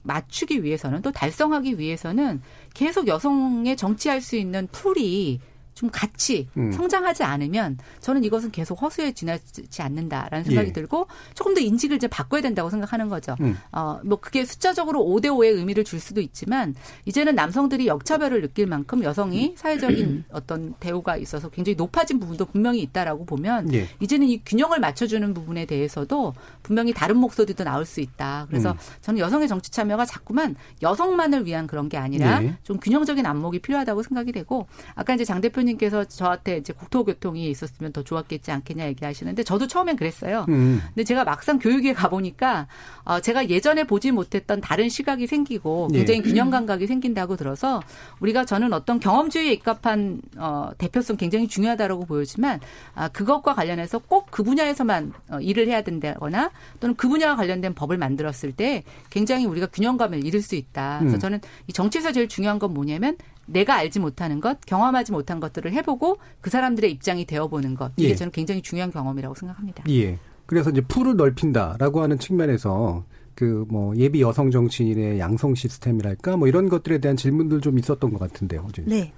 맞추기 위해서는 또 달성하기 위해서는 계속 여성의 정치할 수 있는 풀이 좀 같이 음. 성장하지 않으면 저는 이것은 계속 허수에 지나지 않는다라는 생각이 예. 들고 조금 더 인식을 이제 바꿔야 된다고 생각하는 거죠. 음. 어, 뭐 그게 숫자적으로 5대 5의 의미를 줄 수도 있지만 이제는 남성들이 역차별을 느낄 만큼 음. 여성이 사회적인 어떤 대우가 있어서 굉장히 높아진 부분도 분명히 있다라고 보면 예. 이제는 이 균형을 맞춰주는 부분에 대해서도 분명히 다른 목소리도 나올 수 있다. 그래서 음. 저는 여성의 정치 참여가 자꾸만 여성만을 위한 그런 게 아니라 예. 좀 균형적인 안목이 필요하다고 생각이 되고 아까 이제 장 대표님 께서 저한테 이제 국토교통이 있었으면 더 좋았겠지 않겠냐 얘기하시는데 저도 처음엔 그랬어요. 음. 근데 제가 막상 교육에 가보니까 어, 제가 예전에 보지 못했던 다른 시각이 생기고 예. 굉장히 균형 감각이 생긴다고 들어서 우리가 저는 어떤 경험주의에 입각한 어, 대표성 굉장히 중요하다라고 보여지만 아, 그것과 관련해서 꼭 그 분야에서만 어, 일을 해야 된다거나 또는 그 분야와 관련된 법을 만들었을 때 굉장히 우리가 균형감을 잃을 수 있다. 그래서 음. 저는 이 정치에서 제일 중요한 건 뭐냐면 내가 알지 못하는 것, 경험하지 못한 것들을 해보고 그 사람들의 입장이 되어보는 것. 이게 예. 저는 굉장히 중요한 경험이라고 생각합니다. 예. 그래서 이제 풀을 넓힌다라고 하는 측면에서 그 뭐 예비 여성 정치인의 양성 시스템이랄까 뭐 이런 것들에 대한 질문들 좀 있었던 것 같은데요. 어제. 네.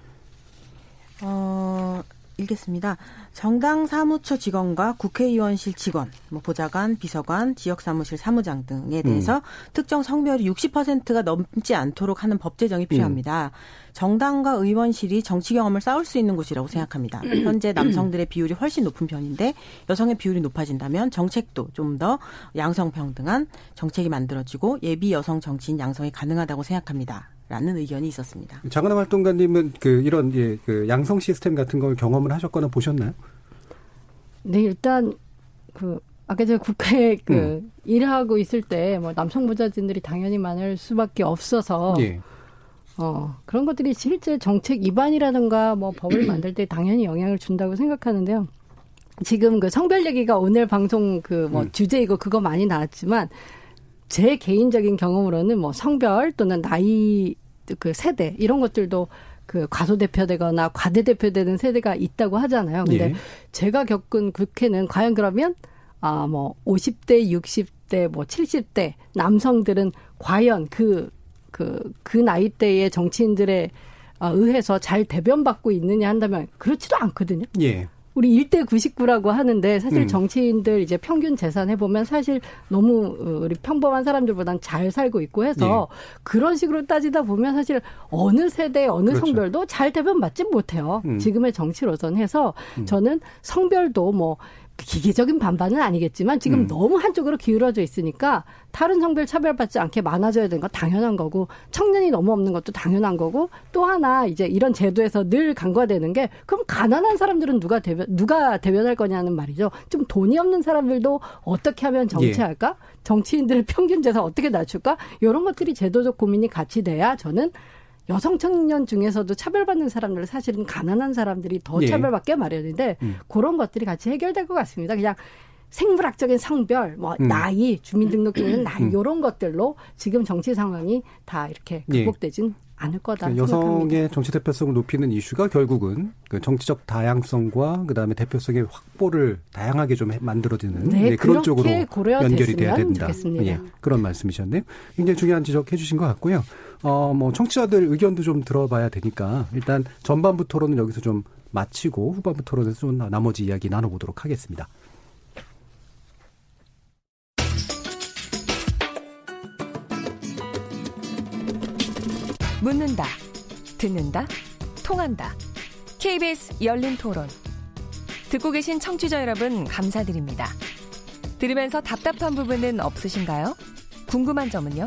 어, 읽겠습니다. 정당 사무처 직원과 국회의원실 직원, 뭐 보좌관, 비서관, 지역 사무실 사무장 등에 대해서 특정 성별이 60%가 넘지 않도록 하는 법 제정이 필요합니다. 정당과 의원실이 정치 경험을 쌓을 수 있는 곳이라고 생각합니다. 현재 남성들의 비율이 훨씬 높은 편인데 여성의 비율이 높아진다면 정책도 좀 더 양성 평등한 정책이 만들어지고 예비 여성 정치인 양성이 가능하다고 생각합니다. 라는 의견이 있었습니다. 장하나 활동가님은 그 이런 예, 그 양성 시스템 같은 걸 경험을 하셨거나 보셨나요? 네, 일단 그 아까 제가 국회에 그 음. 일하고 있을 때 뭐 남성 보좌진들이 당연히 많을 수밖에 없어서 예. 어, 그런 것들이 실제 정책 위반이라든가 뭐 법을 만들 때 당연히 영향을 준다고 생각하는데요. 지금 그 성별 얘기가 오늘 방송 그뭐 음. 주제이고 그거 많이 나왔지만 제 개인적인 경험으로는 뭐 성별 또는 나이 그 세대 이런 것들도 그 과소대표되거나 과대대표되는 세대가 있다고 하잖아요. 근데 예. 제가 겪은 국회는 과연 그러면 아 뭐 50대, 60대, 뭐 70대 남성들은 과연 그 그, 그 나이대의 정치인들의 어, 의해서 잘 대변받고 있느냐 한다면 그렇지도 않거든요. 예. 우리 1대 99라고 하는데 사실 음. 정치인들 이제 평균 재산 해보면 사실 너무 어, 우리 평범한 사람들보단 잘 살고 있고 해서 그런 식으로 따지다 보면 사실 어느 세대 어느 그렇죠. 성별도 잘 대변받지 못해요. 음. 지금의 정치로선 해서 음. 저는 성별도 뭐 기계적인 반반은 아니겠지만 지금 음. 너무 한쪽으로 기울어져 있으니까 다른 성별 차별받지 않게 많아져야 되는 건 당연한 거고 청년이 너무 없는 것도 당연한 거고 또 하나 이제 이런 제도에서 늘 간과되는 게 그럼 가난한 사람들은 누가 대변 누가 대변할 거냐는 말이죠. 좀 돈이 없는 사람들도 어떻게 하면 정치할까? 정치인들의 평균 재산 어떻게 낮출까? 이런 것들이 제도적 고민이 같이 돼야 저는 여성 청년 중에서도 차별받는 사람들은 사실은 가난한 사람들이 더 예. 차별받게 마련인데 음. 그런 것들이 같이 해결될 것 같습니다. 그냥 생물학적인 성별, 뭐 음. 나이, 주민등록증은 나이 음. 이런 것들로 지금 정치 상황이 다 이렇게 예. 극복되진 않을 거다 그 생각합니다. 여성의 정치 대표성을 높이는 이슈가 결국은 그 정치적 다양성과 그다음에 대표성의 확보를 다양하게 좀 해- 만들어지는 네, 네, 그런 쪽으로 연결이 돼야 된다. 좋겠습니다. 예, 그런 말씀이셨네요. 굉장히 중요한 지적해 주신 것 같고요. 어, 뭐 청취자들 의견도 좀 들어봐야 되니까 일단 전반부 토론은 여기서 좀 마치고 후반부 토론에서 좀 나머지 이야기 나눠보도록 하겠습니다. 묻는다, 듣는다, 통한다. KBS 열린 토론. 듣고 계신 청취자 여러분, 감사드립니다. 들으면서 답답한 부분은 없으신가요? 궁금한 점은요?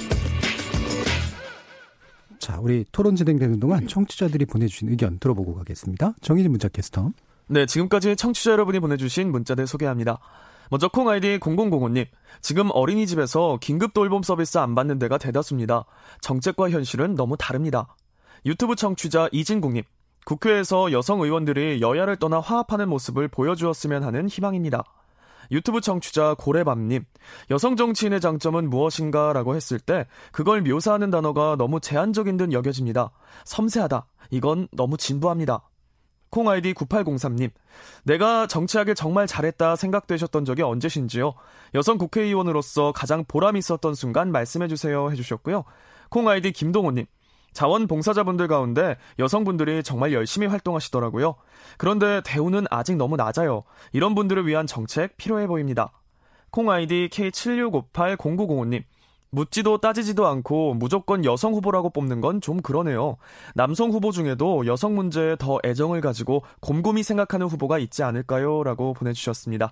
자, 우리 토론 진행되는 동안 청취자들이 보내주신 의견 들어보고 가겠습니다. 정희진 문자 캐스터. 네, 지금까지 청취자 여러분이 보내주신 문자들 소개합니다. 먼저 콩 아이디 0005님. 지금 어린이집에서 긴급 돌봄 서비스 안 받는 데가 대다수입니다. 정책과 현실은 너무 다릅니다. 유튜브 청취자 이진국님. 국회에서 여성 의원들이 여야를 떠나 화합하는 모습을 보여주었으면 하는 희망입니다. 유튜브 청취자 고래밤님, 여성 정치인의 장점은 무엇인가 라고 했을 때 그걸 묘사하는 단어가 너무 제한적인 듯 여겨집니다. 섬세하다. 이건 너무 진부합니다. 콩 아이디 9803님, 내가 정치하길 정말 잘했다 생각되셨던 적이 언제신지요? 여성 국회의원으로서 가장 보람 있었던 순간 말씀해주세요 해주셨고요. 콩 아이디 김동호님, 자원봉사자분들 가운데 여성분들이 정말 열심히 활동하시더라고요. 그런데 대우는 아직 너무 낮아요. 이런 분들을 위한 정책 필요해 보입니다. 콩 아이디 K76580905님. 묻지도 따지지도 않고 무조건 여성 후보라고 뽑는 건 좀 그러네요. 남성 후보 중에도 여성 문제에 더 애정을 가지고 곰곰이 생각하는 후보가 있지 않을까요? 라고 보내주셨습니다.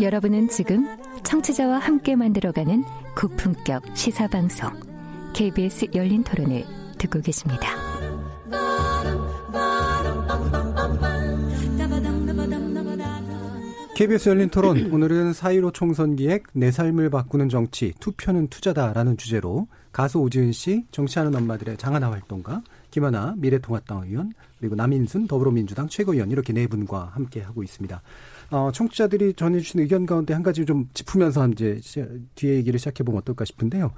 여러분은 지금 청취자와 함께 만들어가는 고품격 시사방송 KBS 열린 토론을 듣고 계십니다. KBS 열린 토론 오늘은 4.15 총선 기획 내 삶을 바꾸는 정치 투표는 투자다라는 주제로 가수 오지은 씨 정치하는 엄마들의 장하나 활동가 김하나 미래통합당 의원 그리고 남인순 더불어민주당 최고위원 이렇게 네 분과 함께 하고 있습니다. 어, 청취자들이 전해주신 의견 가운데 한 가지 좀 짚으면서 이제 뒤에 얘기를 시작해 보면 어떨까 싶은데요.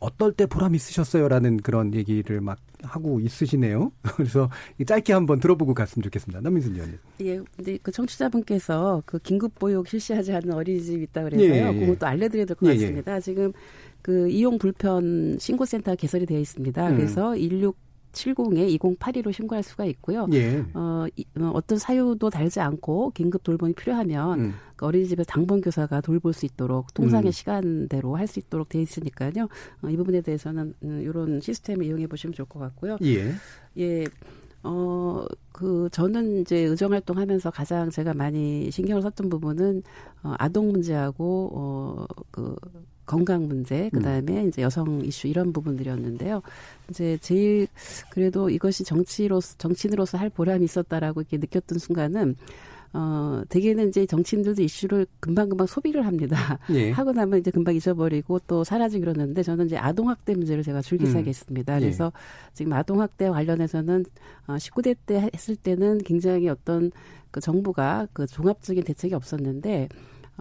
어떨 때 보람 있으셨어요라는 그런 얘기를 막 하고 있으시네요. 그래서 짧게 한번 들어보고 갔으면 좋겠습니다. 남민순 의원님. 예, 근데 그 청취자분께서 그 긴급 보육 실시하지 않는 어린이집 있다 그래서요. 예, 예. 그것도 알려드려야 될것 예, 예. 같습니다. 지금 그 이용 불편 신고센터 개설이 되어 있습니다. 음. 그래서 16 70에 2082로 신고할 수가 있고요. 예. 어, 이, 어, 어떤 사유도 달지 않고 긴급 돌봄이 필요하면 음. 그 어린이집에 당번 교사가 돌볼 수 있도록 통상의 음. 시간대로 할 수 있도록 돼 있으니까요. 어, 이 부분에 대해서는 음, 이런 시스템을 이용해 보시면 좋을 것 같고요. 예. 예. 어, 그, 저는 이제 의정 활동하면서 가장 제가 많이 신경을 썼던 부분은, 어, 아동 문제하고, 어, 그, 건강 문제, 그 다음에 음. 이제 여성 이슈 이런 부분들이었는데요. 이제 제일 그래도 이것이 정치로서 정치인으로서 할 보람이 있었다라고 이렇게 느꼈던 순간은 어, 대개는 이제 정치인들도 이슈를 금방금방 소비를 합니다. 예. 하고 나면 이제 금방 잊어버리고 또 사라지고 그러는데 저는 이제 아동학대 문제를 제가 줄기차게 음. 예. 그래서 예. 지금 아동학대 관련해서는 어, 19대 때 했을 때는 굉장히 어떤 그 정부가 그 종합적인 대책이 없었는데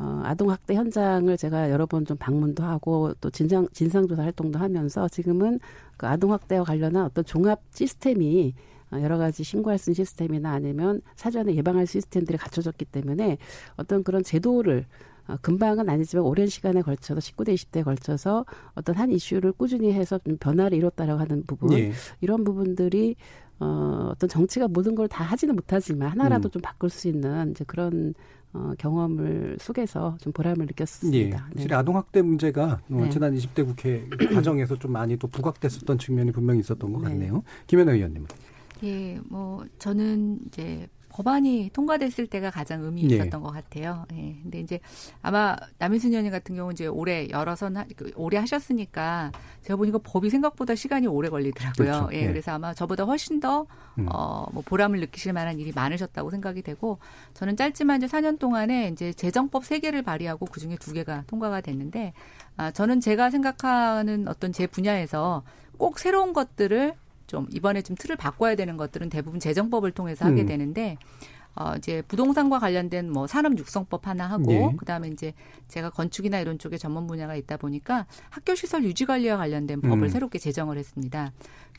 어, 아동학대 현장을 제가 여러 번 좀 방문도 하고 또 진상, 진상조사 활동도 하면서 지금은 그 아동학대와 관련한 어떤 종합 시스템이 어, 여러 가지 신고할 수 있는 시스템이나 아니면 사전에 예방할 시스템들이 갖춰졌기 때문에 어떤 그런 제도를 어, 금방은 아니지만 오랜 시간에 걸쳐서 19대, 20대에 걸쳐서 어떤 한 이슈를 꾸준히 해서 좀 변화를 이뤘다라고 하는 부분, 예. 이런 부분들이 어, 어떤 정치가 모든 걸 다 하지는 못하지만 하나라도 음. 좀 바꿀 수 있는 이제 그런 어, 경험을 속에서 좀 보람을 느꼈습니다. 예, 네. 아동학대 문제가 어, 네. 지난 20대 국회 과정에서 좀 많이 또 부각됐었던 측면이 분명히 있었던 것 네. 같네요. 네. 김현아 의원님은. 예, 뭐 저는 이제 법안이 통과됐을 때가 가장 의미 예. 있었던 예. 것 같아요. 예. 근데 이제 아마 남인순 의원님 같은 경우 이제 올해 여러 선그 오래 하셨으니까 제가 보니까 법이 생각보다 시간이 오래 걸리더라고요. 그렇죠. 예. 예. 그래서 아마 저보다 훨씬 더 음. 어, 뭐 보람을 느끼실 만한 일이 많으셨다고 생각이 되고 저는 짧지만 이제 4년 동안에 이제 재정법 3개를 발의하고 그 중에 2개가 통과가 됐는데 아, 저는 제가 생각하는 어떤 제 분야에서 꼭 새로운 것들을 좀 이번에 좀 틀을 바꿔야 되는 것들은 대부분 재정법을 통해서 하게 음. 되는데 어 이제 부동산과 관련된 뭐 산업 육성법 하나 하고 네. 그다음에 이제 제가 건축이나 이런 쪽에 전문 분야가 있다 보니까 학교 시설 유지 관리와 관련된 법을 음. 새롭게 제정을 했습니다.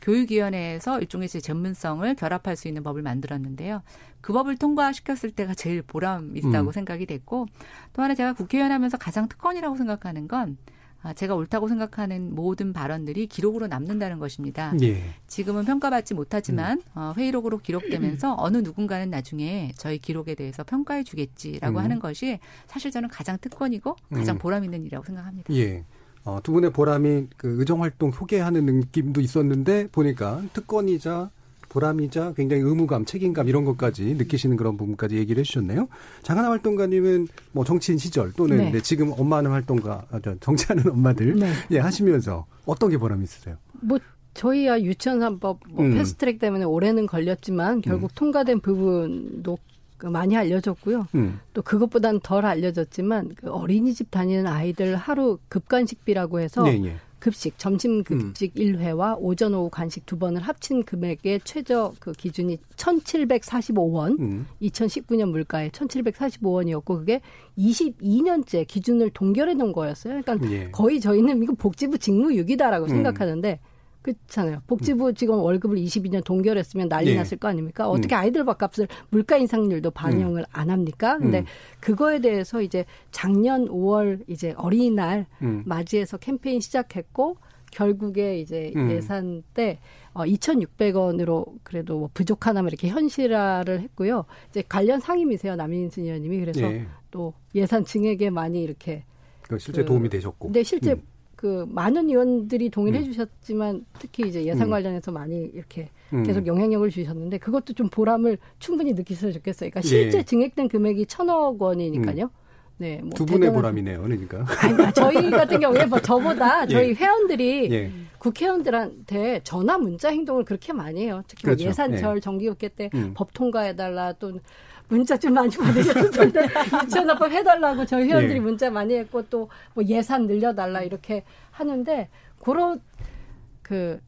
교육위원회에서 일종의 제 전문성을 결합할 수 있는 법을 만들었는데요. 그 법을 통과시켰을 때가 제일 보람 있다고 음. 생각이 됐고 또 하나 제가 국회의원 하면서 가장 특권이라고 생각하는 건 아, 제가 옳다고 생각하는 모든 발언들이 기록으로 남는다는 것입니다. 예. 지금은 평가받지 못하지만 음. 어, 회의록으로 기록되면서 어느 누군가는 나중에 저희 기록에 대해서 평가해 주겠지라고 음. 하는 것이 사실 저는 가장 특권이고 가장 음. 보람 있는 일이라고 생각합니다. 예. 어, 두 분의 보람이 그 의정 활동 소개하는 느낌도 있었는데 보니까 특권이자 보람이자 굉장히 의무감, 책임감 이런 것까지 느끼시는 그런 부분까지 얘기를 해주셨네요. 장하나 활동가님은 뭐 정치인 시절 또는 네. 네, 지금 엄마는 활동가, 아, 저 정치하는 엄마들 네. 예, 하시면서 어떤 게 보람 있으세요? 뭐 저희야 유치원 3법 뭐 음. 패스트트랙 때문에 올해는 걸렸지만 결국 통과된 부분도 그 많이 알려졌고요. 음. 또 그것보다는 덜 알려졌지만 그 어린이집 다니는 아이들 하루 급간식비라고 해서 예, 예. 급식 점심 급식 일 1회와 오전 오후 간식 두 번을 합친 금액의 최저 그 기준이 1,745원. 음. 2019년 물가에 1,745원이었고 그게 22년째 기준을 동결해 놓은 거였어요. 그러니까 예. 거의 저희는 이거 복지부 직무유기다라고 음. 생각하는데 그렇잖아요. 복지부 직원 월급을 22년 동결했으면 난리 예. 났을 거 아닙니까? 어떻게 아이들 밥값을 물가 인상률도 반영을 안 합니까? 근데 음. 그거에 대해서 이제 작년 5월 이제 어린이날 음. 맞이해서 캠페인 시작했고 결국에 이제 음. 예산 때 어, 2,600원으로 그래도 뭐 부족하나 뭐 이렇게 현실화를 했고요. 이제 관련 상임이세요 남인순 의원님이 그래서 예. 또 예산 증액에 많이 이렇게 그 실제 그- 도움이 되셨고. 근데 실제 음. 그 많은 의원들이 동의를 음. 해주셨지만 특히 이제 예산 음. 관련해서 많이 이렇게 음. 계속 영향력을 주셨는데 그것도 좀 보람을 충분히 느끼셨으면 좋겠어요. 그러니까 실제 예. 증액된 금액이 천억 원이니까요. 네, 뭐 두 분의 대단한- 보람이네요, 그러니까. 아니, 저희 같은 경우에 뭐 저보다 저희 예. 회원들이 예. 국회의원들한테 전화 문자 행동을 그렇게 많이 해요. 특히 뭐 그렇죠. 예산절 예. 정기국회 때 음. 법 통과해달라 또 문자 좀 많이 받으셨을 텐데 유치원화법 해달라고 저희 회원들이 예. 문자 많이 했고 또 뭐 예산 늘려달라 이렇게 하는데 그런 그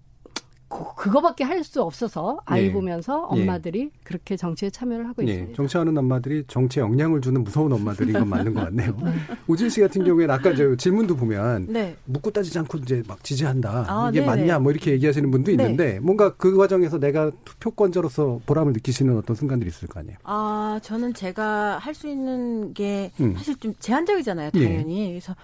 그- 그거밖에 할 수 없어서 아이 예. 보면서 예. 엄마들이 그렇게 정치에 참여를 하고 예, 있습니다. 정치하는 엄마들이 정치에 영향을 주는 무서운 엄마들인 건 맞는 것 같네요. 우진 씨 같은 경우에는 아까 저 질문도 보면 네. 묻고 따지지 않고 이제 막 지지한다. 아, 이게 네네. 맞냐 뭐 이렇게 얘기하시는 분도 네. 있는데 뭔가 그 과정에서 내가 투표권자로서 보람을 느끼시는 어떤 순간들이 있을 거 아니에요. 아, 저는 제가 할 수 있는 게 음. 사실 좀 제한적이잖아요, 예. 당연히. 그래서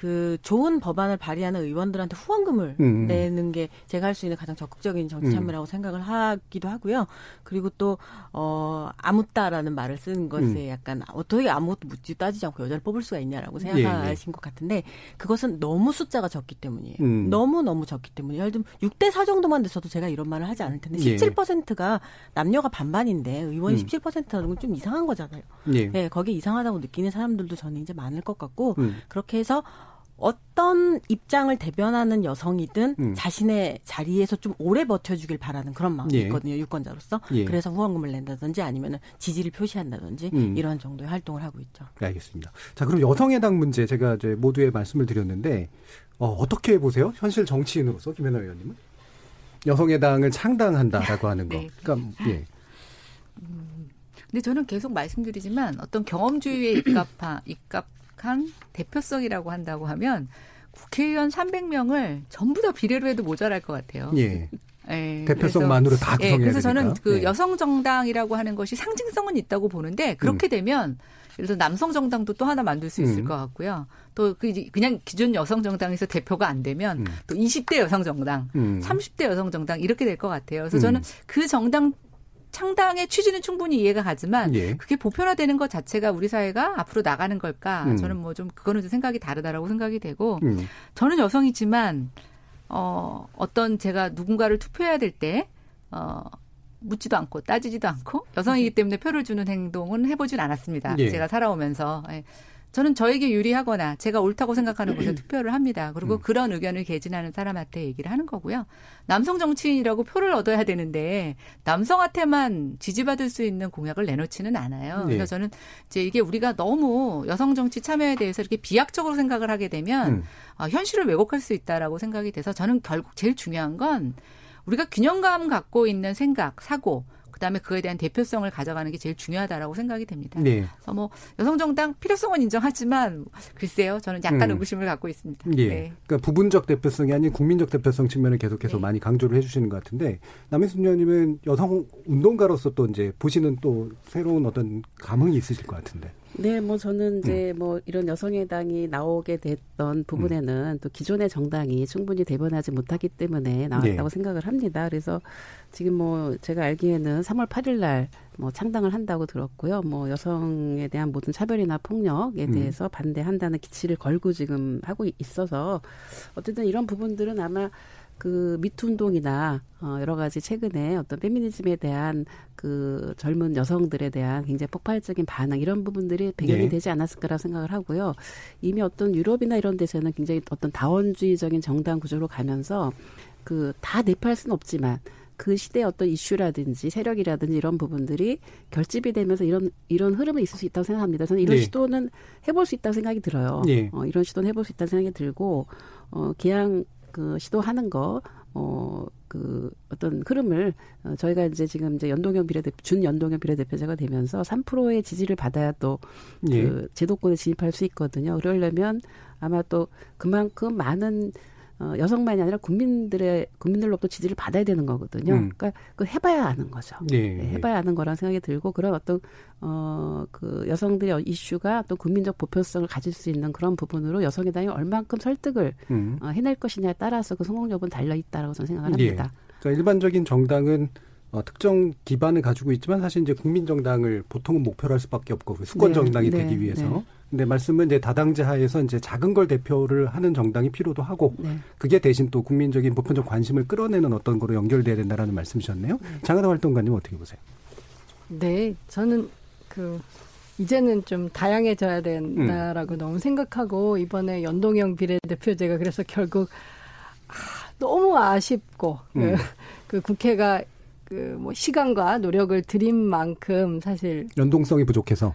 그 좋은 법안을 발의하는 의원들한테 후원금을 음. 내는 게 제가 할 수 있는 가장 적극적인 정치 음. 참여라고 생각을 하기도 하고요. 그리고 또, 어, 아무따라는 말을 쓰는 것에 음. 약간 어떻게 아무것도 묻지 따지지 않고 여자를 뽑을 수가 있냐라고 예, 생각하신 것 같은데 그것은 너무 숫자가 적기 때문이에요. 음. 너무 너무 적기 때문이에요. 예를 들면 6대 4 정도만 돼서도 제가 이런 말을 하지 않을 텐데 예. 17%가 남녀가 반반인데 의원이 음. 17%라는 건 좀 이상한 거잖아요. 예. 네, 거기 이상하다고 느끼는 사람들도 저는 이제 많을 것 같고 음. 그렇게 해서 어떤 입장을 대변하는 여성이든 음. 자신의 자리에서 좀 오래 버텨주길 바라는 그런 마음이 예. 있거든요 유권자로서 예. 그래서 후원금을 낸다든지 아니면 지지를 표시한다든지 음. 이런 정도의 활동을 하고 있죠. 네, 알겠습니다. 자, 그럼 여성해당 문제 제가 이제 모두에 말씀을 드렸는데 어, 어떻게 보세요? 현실 정치인으로서 김현아 의원님은 여성해당을 창당한다라고 하는 거. 네. 그러니까 예. 근데 저는 계속 말씀드리지만 어떤 경험주의에 입각한, 입 각한 대표성이라고 한다고 하면 국회의원 300명을 전부 다 비례로 해도 모자랄 것 같아요. 예. 예, 대표성만으로 다 예, 구성해야 그래서 저는 되니까. 그 예. 여성 정당이라고 하는 것이 상징성은 있다고 보는데 그렇게 되면 예를 들어 남성 정당도 또 하나 만들 수 있을 음. 것 같고요. 또그 그냥 기존 여성 정당에서 대표가 안 되면 음. 또 20대 여성 정당, 음. 30대 여성 정당 이렇게 될 것 같아요. 그래서 음. 저는 그 정당 창당의 취지는 충분히 이해가 가지만 예. 그게 보편화되는 것 자체가 우리 사회가 앞으로 나가는 걸까? 음. 저는 뭐 좀 그거는 좀 생각이 다르다라고 생각이 되고 음. 저는 여성이지만 어 어떤 제가 누군가를 투표해야 될때 어. 묻지도 않고 따지지도 않고 여성이기 때문에 표를 주는 행동은 해보진 않았습니다. 예. 제가 살아오면서 예. 저는 저에게 유리하거나 제가 옳다고 생각하는 곳에 투표를 합니다. 그리고 음. 그런 의견을 개진하는 사람한테 얘기를 하는 거고요. 남성 정치인이라고 표를 얻어야 되는데 남성한테만 지지받을 수 있는 공약을 내놓지는 않아요. 예. 그래서 저는 이제 이게 우리가 너무 여성 정치 참여에 대해서 이렇게 비약적으로 생각을 하게 되면 음. 어, 현실을 왜곡할 수 있다라고 생각이 돼서 저는 결국 제일 중요한 건 우리가 균형감 갖고 있는 생각, 사고, 그다음에 그에 대한 대표성을 가져가는 게 제일 중요하다라고 생각이 됩니다. 네. 그래서 뭐 여성 정당 필요성은 인정하지만 글쎄요, 저는 약간 음. 의구심을 갖고 있습니다. 예. 네. 그러니까 부분적 대표성이 아닌 국민적 대표성 측면을 계속해서 네. 많이 강조를 해주시는 것 같은데 남인순 의원님은 여성 운동가로서 또 이제 보시는 또 새로운 어떤 감흥이 있으실 것 같은데. 네, 뭐 저는 이제 뭐 이런 여성의당이 나오게 됐던 부분에는 또 기존의 정당이 충분히 대변하지 못하기 때문에 나왔다고 네. 생각을 합니다. 그래서 지금 뭐 제가 알기에는 3월 8일 날 뭐 창당을 한다고 들었고요. 뭐 여성에 대한 모든 차별이나 폭력에 음. 대해서 반대한다는 기치를 걸고 지금 하고 있어서 어쨌든 이런 부분들은 아마 그 미투 운동이나 어 여러 가지 최근에 어떤 페미니즘에 대한 그 젊은 여성들에 대한 굉장히 폭발적인 반응 이런 부분들이 배경이 네. 되지 않았을까라고 생각을 하고요. 이미 어떤 유럽이나 이런 데서는 굉장히 어떤 다원주의적인 정당 구조로 가면서 그 다 내포할 수는 없지만 그 시대의 어떤 이슈라든지 세력이라든지 이런 부분들이 결집이 되면서 이런 이런 흐름은 있을 수 있다고 생각합니다. 저는 이런 네. 시도는 해볼 수 있다고 생각이 들어요. 네. 어, 이런 시도는 해볼 수 있다는 생각이 들고 어, 개항 그 시도하는 거 어, 그 어떤 흐름을 어, 저희가 이제 지금 이제 연동형 비례대표 준 연동형 비례대표제가 되면서 3%의 지지를 받아야 또그 예. 제도권에 진입할 수 있거든요. 그러려면 아마 또 그만큼 많은 어, 여성만이 아니라 국민들의 국민들로부터 지지를 받아야 되는 거거든요. 음. 그러니까 그 해봐야 아는 거죠. 네. 네, 해봐야 아는 거라는 생각이 들고 그런 어떤 어그 여성들의 이슈가 또 국민적 보편성을 가질 수 있는 그런 부분으로 여성의 당이 얼만큼 설득을 음. 어, 해낼 것이냐에 따라서 그 성공 여부는 달려 있다라고 저는 생각을 예. 합니다. 그러니까 일반적인 정당은 어, 특정 기반을 가지고 있지만 사실 이제 국민 정당을 보통은 목표로 할 수밖에 없고 그 수권 네, 정당이 네, 되기 위해서. 네. 근데 말씀은 이제 다당제 하에서 이제 작은 걸 대표를 하는 정당이 필요도 하고 네. 그게 대신 또 국민적인 보편적 관심을 끌어내는 어떤 거로 연결돼야 된다라는 말씀이셨네요. 네. 장하다 활동가님 어떻게 보세요? 네, 저는 그 이제는 좀 다양해져야 된다라고 너무 생각하고 이번에 연동형 비례대표제가 그래서 결국 아, 너무 아쉽고 음. 그, 그 국회가 그 뭐 시간과 노력을 들인 만큼 사실 연동성이 부족해서.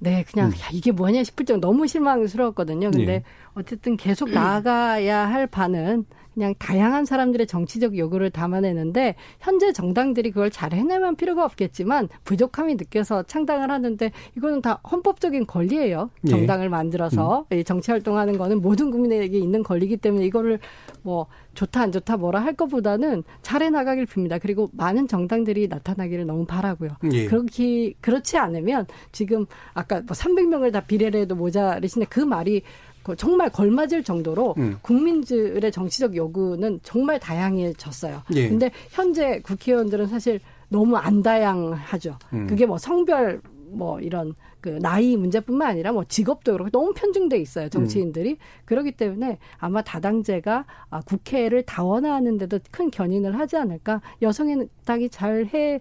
네, 그냥 음. 야, 이게 뭐냐 싶을 정도 너무 실망스러웠거든요. 근데 예. 어쨌든 계속 나아가야 할 바는 그냥 다양한 사람들의 정치적 요구를 담아내는데 현재 정당들이 그걸 잘 해내면 필요가 없겠지만 부족함이 느껴서 창당을 하는데 이거는 다 헌법적인 권리예요. 예. 정당을 만들어서 이 정치 활동하는 거는 모든 국민에게 있는 권리이기 때문에 이거를 뭐 좋다 안 좋다 뭐라 할 것보다는 잘 해 나가길 빕니다. 그리고 많은 정당들이 나타나기를 너무 바라고요. 예. 그렇게 그렇지 않으면 지금 아까 뭐 300명을 다 비례를 해도 모자르신데 그 말이 그 정말 걸맞을 정도로 음. 국민들의 정치적 요구는 정말 다양해졌어요. 예. 근데 현재 국회의원들은 사실 너무 안 다양하죠. 음. 그게 뭐 성별 뭐 이런 그 나이 문제뿐만 아니라 뭐 직업도 그렇고 너무 편중돼 있어요 정치인들이 그렇기 때문에 아마 다당제가 아, 국회를 다원화하는데도 큰 견인을 하지 않을까 여성의 당이 잘해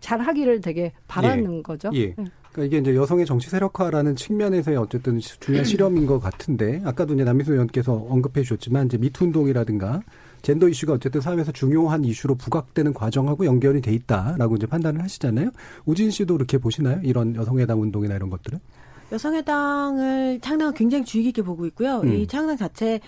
잘하기를 되게 바라는 거죠. 예. 네. 그러니까 이게 이제 여성의 정치 세력화라는 측면에서의 어쨌든 중요한 실험인 것 같은데 아까도 이제 남미수 의원께서 언급해 주셨지만 이제 미투 운동이라든가 젠더 이슈가 어쨌든 사회에서 중요한 이슈로 부각되는 과정하고 연결이 돼 있다라고 이제 판단을 하시잖아요. 우진 씨도 그렇게 보시나요? 이런 여성의당 운동이나 이런 것들은? 여성의당을 창당을 굉장히 주의 깊게 보고 있고요. 음. 이 창당 자체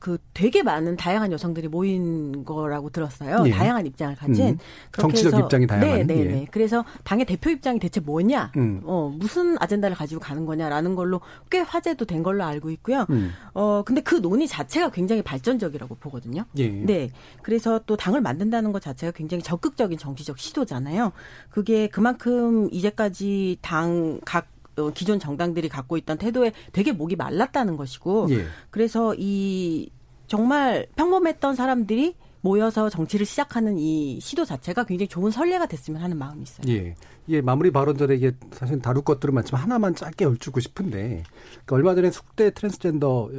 그 되게 많은 다양한 여성들이 모인 거라고 들었어요. 예. 다양한 입장을 가진 음. 정치적 해서- 입장이 다양한, 네, 네, 예. 네. 그래서 당의 대표 입장이 대체 뭐냐, 음. 어 무슨 아젠다를 가지고 가는 거냐라는 걸로 꽤 화제도 된 걸로 알고 있고요. 음. 어 근데 그 논의 자체가 굉장히 발전적이라고 보거든요. 예. 네. 그래서 또 당을 만든다는 것 자체가 굉장히 적극적인 정치적 시도잖아요. 그게 그만큼 이제까지 당각 어, 기존 정당들이 갖고 있던 태도에 되게 목이 말랐다는 것이고 예. 그래서 이 정말 평범했던 사람들이 모여서 정치를 시작하는 이 시도 자체가 굉장히 좋은 선례가 됐으면 하는 마음이 있어요. 예. 이게 마무리 발언 전에 이게 사실 다룰 것들은 많지만 하나만 짧게 여쭙고 싶은데 그러니까 얼마 전에 숙대 트랜스젠더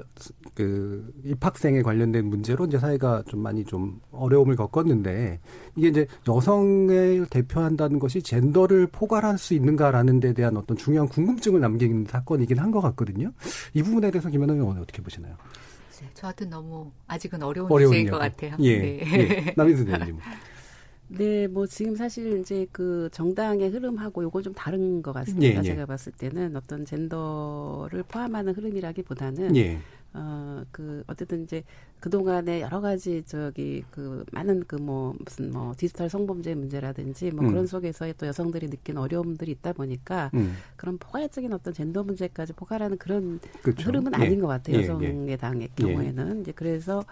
그 입학생에 관련된 문제로 이제 사회가 좀 많이 좀 어려움을 겪었는데 이게 이제 여성을 대표한다는 것이 젠더를 포괄할 수 있는가라는 데 대한 어떤 중요한 궁금증을 남기는 사건이긴 한 것 같거든요. 이 부분에 대해서 김현우 의원 어떻게 보시나요? 네, 저한테는 너무 아직은 어려운 어려운 주제인 것. 같아요. 예. 네. 예. 남인수 대표님. 네, 뭐 지금 사실 이제 그 정당의 흐름하고 요건 좀 다른 것 같습니다. 예, 예. 제가 봤을 때는 어떤 젠더를 포함하는 흐름이라기보다는 예. 어, 그, 어쨌든 이제 그동안에 여러 가지 저기 그 많은 그 뭐 무슨 뭐 디지털 성범죄 문제라든지 뭐 음. 그런 속에서의 또 여성들이 느낀 어려움들이 있다 보니까 음. 그런 포괄적인 어떤 젠더 문제까지 포괄하는 그런 그렇죠. 흐름은 예. 아닌 것 같아요. 예, 여성의 당의 예. 경우에는. 이제 그래서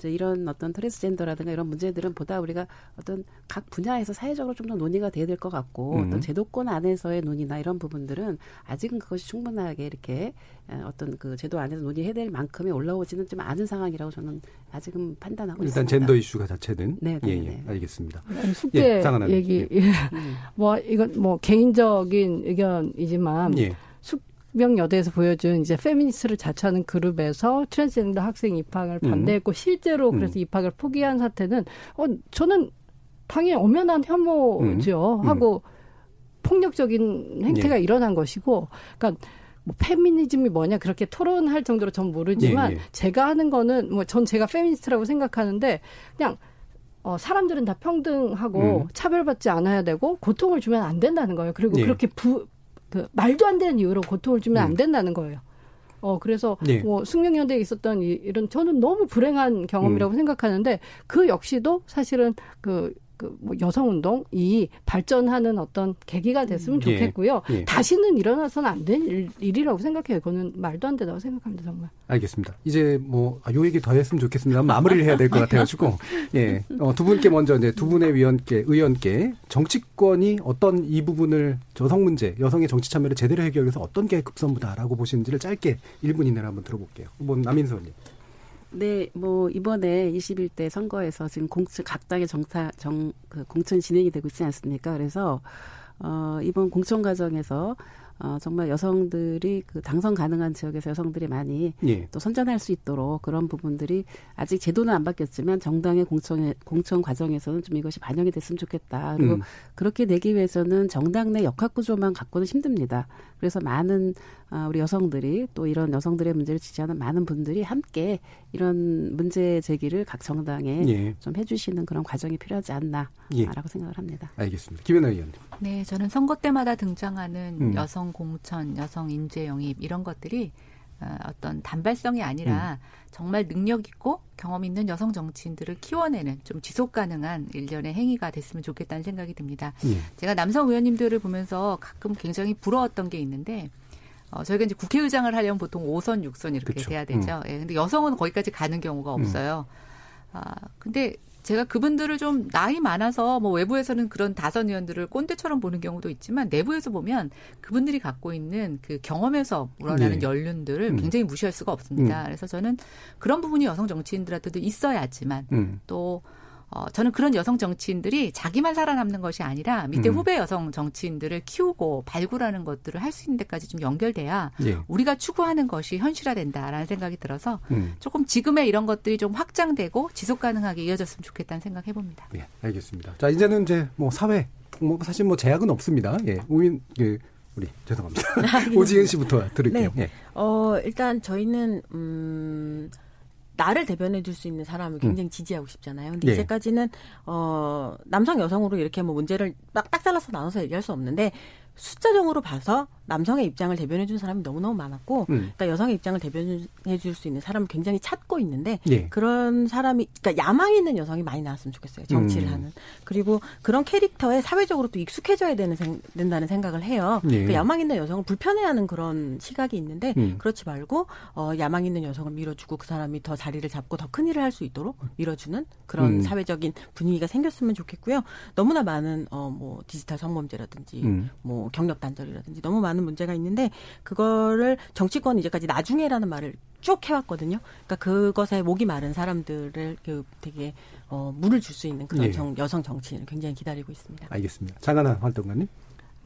이제 이런 어떤 트랜스젠더라든가 이런 문제들은 보다 우리가 어떤 각 분야에서 사회적으로 좀 더 논의가 돼야 될 것 같고 음. 어떤 제도권 안에서의 논의나 이런 부분들은 아직은 그것이 충분하게 이렇게 에, 어떤 그 제도 안에서 논의해야 될 만큼의 올라오지는 좀 않은 상황이라고 저는 아직은 판단하고 일단 있습니다. 젠더 이슈가 자체는 네, 네, 예, 예. 네. 알겠습니다. 숙제 예, 얘기 예. 음. 뭐 이건 뭐 개인적인 의견이지만 예. 숙 숙명여대에서 보여준 이제 페미니스트를 자처하는 그룹에서 트랜스젠더 학생 입학을 음. 반대했고 실제로 음. 그래서 입학을 포기한 사태는 어 저는 당연히 엄연한 혐오죠 음. 하고 폭력적인 행태가 예. 일어난 것이고 그러니까 뭐 페미니즘이 뭐냐 그렇게 토론할 정도로 전 모르지만 예, 예. 제가 하는 거는 뭐 전 제가 페미니스트라고 생각하는데 그냥 어, 사람들은 다 평등하고 음. 차별받지 않아야 되고 고통을 주면 안 된다는 거예요. 그리고 예. 그렇게 부, 그 말도 안 되는 이유로 고통을 주면 음. 안 된다는 거예요. 어, 그래서 예. 뭐 숙명여대에 있었던 이, 이런 저는 너무 불행한 음. 경험이라고 생각하는데 그 역시도 사실은 그, 그, 뭐 여성 운동 이 발전하는 어떤 계기가 됐으면 예. 좋겠고요. 예. 다시는 일어나서는 안 될 일이라고 생각해요. 그거는 말도 안 된다고 생각합니다, 정말. 알겠습니다. 이제 뭐, 아, 요 얘기 더 했으면 좋겠습니다. 마무리를 해야 될 것 같아가지고. 예. 어, 두 분께 먼저 이제 두 분의 위원께, 의원께 정치권이 어떤 이 부분을 여성 문제, 여성의 정치 참여를 제대로 해결해서 어떤 게 급선무다라고 보시는지를 짧게 1분 이내로 한번 들어볼게요. 뭐, 남인수 의원님. 네, 뭐 이번에 21대 선거에서 지금 공천 각 당의 정사 정그 공천 진행이 되고 있지 않습니까? 그래서 어 이번 공천 과정에서 어 정말 여성들이 그 당선 가능한 지역에서 여성들이 많이 예. 또 선전할 수 있도록 그런 부분들이 아직 제도는 안 바뀌었지만 정당의 공천 공천 과정에서는 좀 이것이 반영이 됐으면 좋겠다. 그리고 음. 그렇게 되기 위해서는 정당 내 역학 구조만 갖고는 힘듭니다. 그래서 많은 아, 우리 여성들이 또 이런 여성들의 문제를 지지하는 많은 분들이 함께 이런 문제 제기를 각 정당에 예. 좀 해주시는 그런 과정이 필요하지 않나라고 예. 생각을 합니다. 알겠습니다. 김연아 의원님. 네, 저는 선거 때마다 등장하는 음. 여성 공천, 여성 인재 영입 이런 것들이 어, 어떤 단발성이 아니라 음. 정말 능력 있고 경험 있는 여성 정치인들을 키워내는 좀 지속 가능한 일련의 행위가 됐으면 좋겠다는 생각이 듭니다. 예. 제가 남성 의원님들을 보면서 가끔 굉장히 부러웠던 게 있는데 어, 저희가 이제 국회의장을 하려면 보통 5선, 6선 이렇게 그쵸. 돼야 되죠. 예, 근데 여성은 거기까지 가는 경우가 음. 없어요. 아, 근데 제가 그분들을 좀 나이 많아서 뭐 외부에서는 그런 다선 의원들을 꼰대처럼 보는 경우도 있지만 내부에서 보면 그분들이 갖고 있는 그 경험에서 우러나는 네. 연륜들을 음. 굉장히 무시할 수가 없습니다. 음. 그래서 저는 그런 부분이 여성 정치인들한테도 있어야지만 음. 또 어, 저는 그런 여성 정치인들이 자기만 살아남는 것이 아니라 밑에 음. 후배 여성 정치인들을 키우고 발굴하는 것들을 할 수 있는 데까지 좀 연결돼야 예. 우리가 추구하는 것이 현실화된다라는 생각이 들어서 음. 조금 지금의 이런 것들이 좀 확장되고 지속 가능하게 이어졌으면 좋겠다는 생각 해봅니다. 예, 알겠습니다. 자, 이제는 이제 뭐 사회, 뭐 사실 뭐 제약은 없습니다. 예, 우인, 그, 우리, 죄송합니다. 오지은 씨부터 들을게요. 네. 예. 어, 일단 저희는, 음, 나를 대변해 줄 수 있는 사람을 굉장히 지지하고 싶잖아요. 근데 예. 이제까지는, 어, 남성, 여성으로 이렇게 뭐 문제를 딱, 딱 잘라서 나눠서 얘기할 수 없는데, 숫자적으로 봐서 남성의 입장을 대변해 준 사람이 너무너무 많았고, 음. 그러니까 여성의 입장을 대변해 줄 수 있는 사람을 굉장히 찾고 있는데, 예. 그런 사람이, 그러니까 야망 있는 여성이 많이 나왔으면 좋겠어요. 정치를 음. 하는. 그리고 그런 캐릭터에 사회적으로 또 익숙해져야 되는, 생- 된다는 생각을 해요. 예. 그 야망 있는 여성을 불편해하는 그런 시각이 있는데, 음. 그렇지 말고, 어, 야망 있는 여성을 밀어주고 그 사람이 더 자리를 잡고 더 큰 일을 할 수 있도록 밀어주는 그런 음. 사회적인 분위기가 생겼으면 좋겠고요. 너무나 많은, 어, 뭐, 디지털 성범죄라든지, 음. 뭐, 경력 단절이라든지 너무 많은 문제가 있는데, 그거를 정치권 이제까지 나중에라는 말을 쭉 해왔거든요. 그러니까 그것에 목이 마른 사람들을 그 되게, 어, 물을 줄 수 있는 그런 예. 정- 여성 정치인을 굉장히 기다리고 있습니다. 알겠습니다. 장하나 활동가님.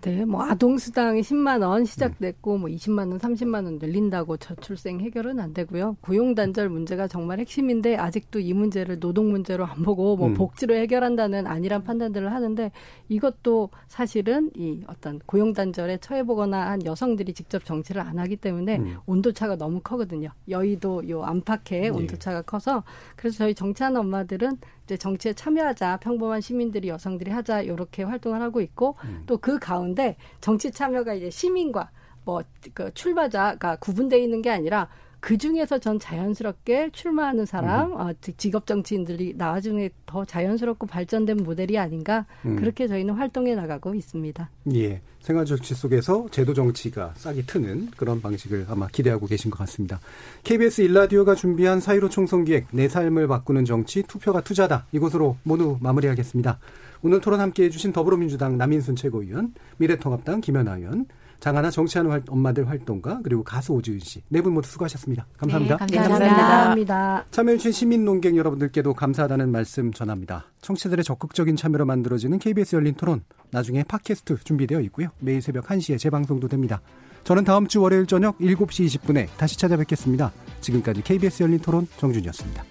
네, 뭐 아동수당이 10만 원 시작됐고 뭐 20만 원, 30만 원 늘린다고 저출생 해결은 안 되고요. 고용 단절 문제가 정말 핵심인데 아직도 이 문제를 노동 문제로 안 보고 뭐 음. 복지로 해결한다는 아니란 판단들을 하는데 이것도 사실은 이 어떤 고용 단절에 처해 보거나 한 여성들이 직접 정치를 안 하기 때문에 음. 온도 차가 너무 크거든요. 여의도 요 안팎의 예. 온도 차가 커서 그래서 저희 정치하는 엄마들은 이제 정치에 참여하자 평범한 시민들이 여성들이 하자 이렇게 활동을 하고 있고 음. 또그 가운데 정치 참여가 이제 시민과 뭐그 출마자가 구분되어 있는 게 아니라 그 중에서 전 자연스럽게 출마하는 사람, 음. 어, 직- 직업 정치인들이 나중에 더 자연스럽고 발전된 모델이 아닌가 음. 그렇게 저희는 활동해 나가고 있습니다. 예. 생활 정치 속에서 제도 정치가 싹이 트는 그런 방식을 아마 기대하고 계신 것 같습니다. KBS 일라디오가 준비한 사이로 총선 기획 내 삶을 바꾸는 정치 투표가 투자다. 이곳으로 모두 마무리하겠습니다. 오늘 토론 함께 해 주신 더불어민주당 남인순 최고위원, 미래통합당 김연아 의원, 장하나 정치하는 활- 엄마들 활동가 그리고 가수 오지은 씨네 분 모두 수고하셨습니다. 감사합니다. 네, 감사합니다. 감사합니다. 참여해주신 시민 농객 여러분들께도 감사하다는 말씀 전합니다. 청취자들의 적극적인 참여로 만들어지는 KBS 열린 토론 나중에 팟캐스트 준비되어 있고요. 매일 새벽 1시에 재방송도 됩니다. 저는 다음 주 월요일 저녁 7시 20분에 다시 찾아뵙겠습니다. 지금까지 KBS 열린 토론 정준이었습니다.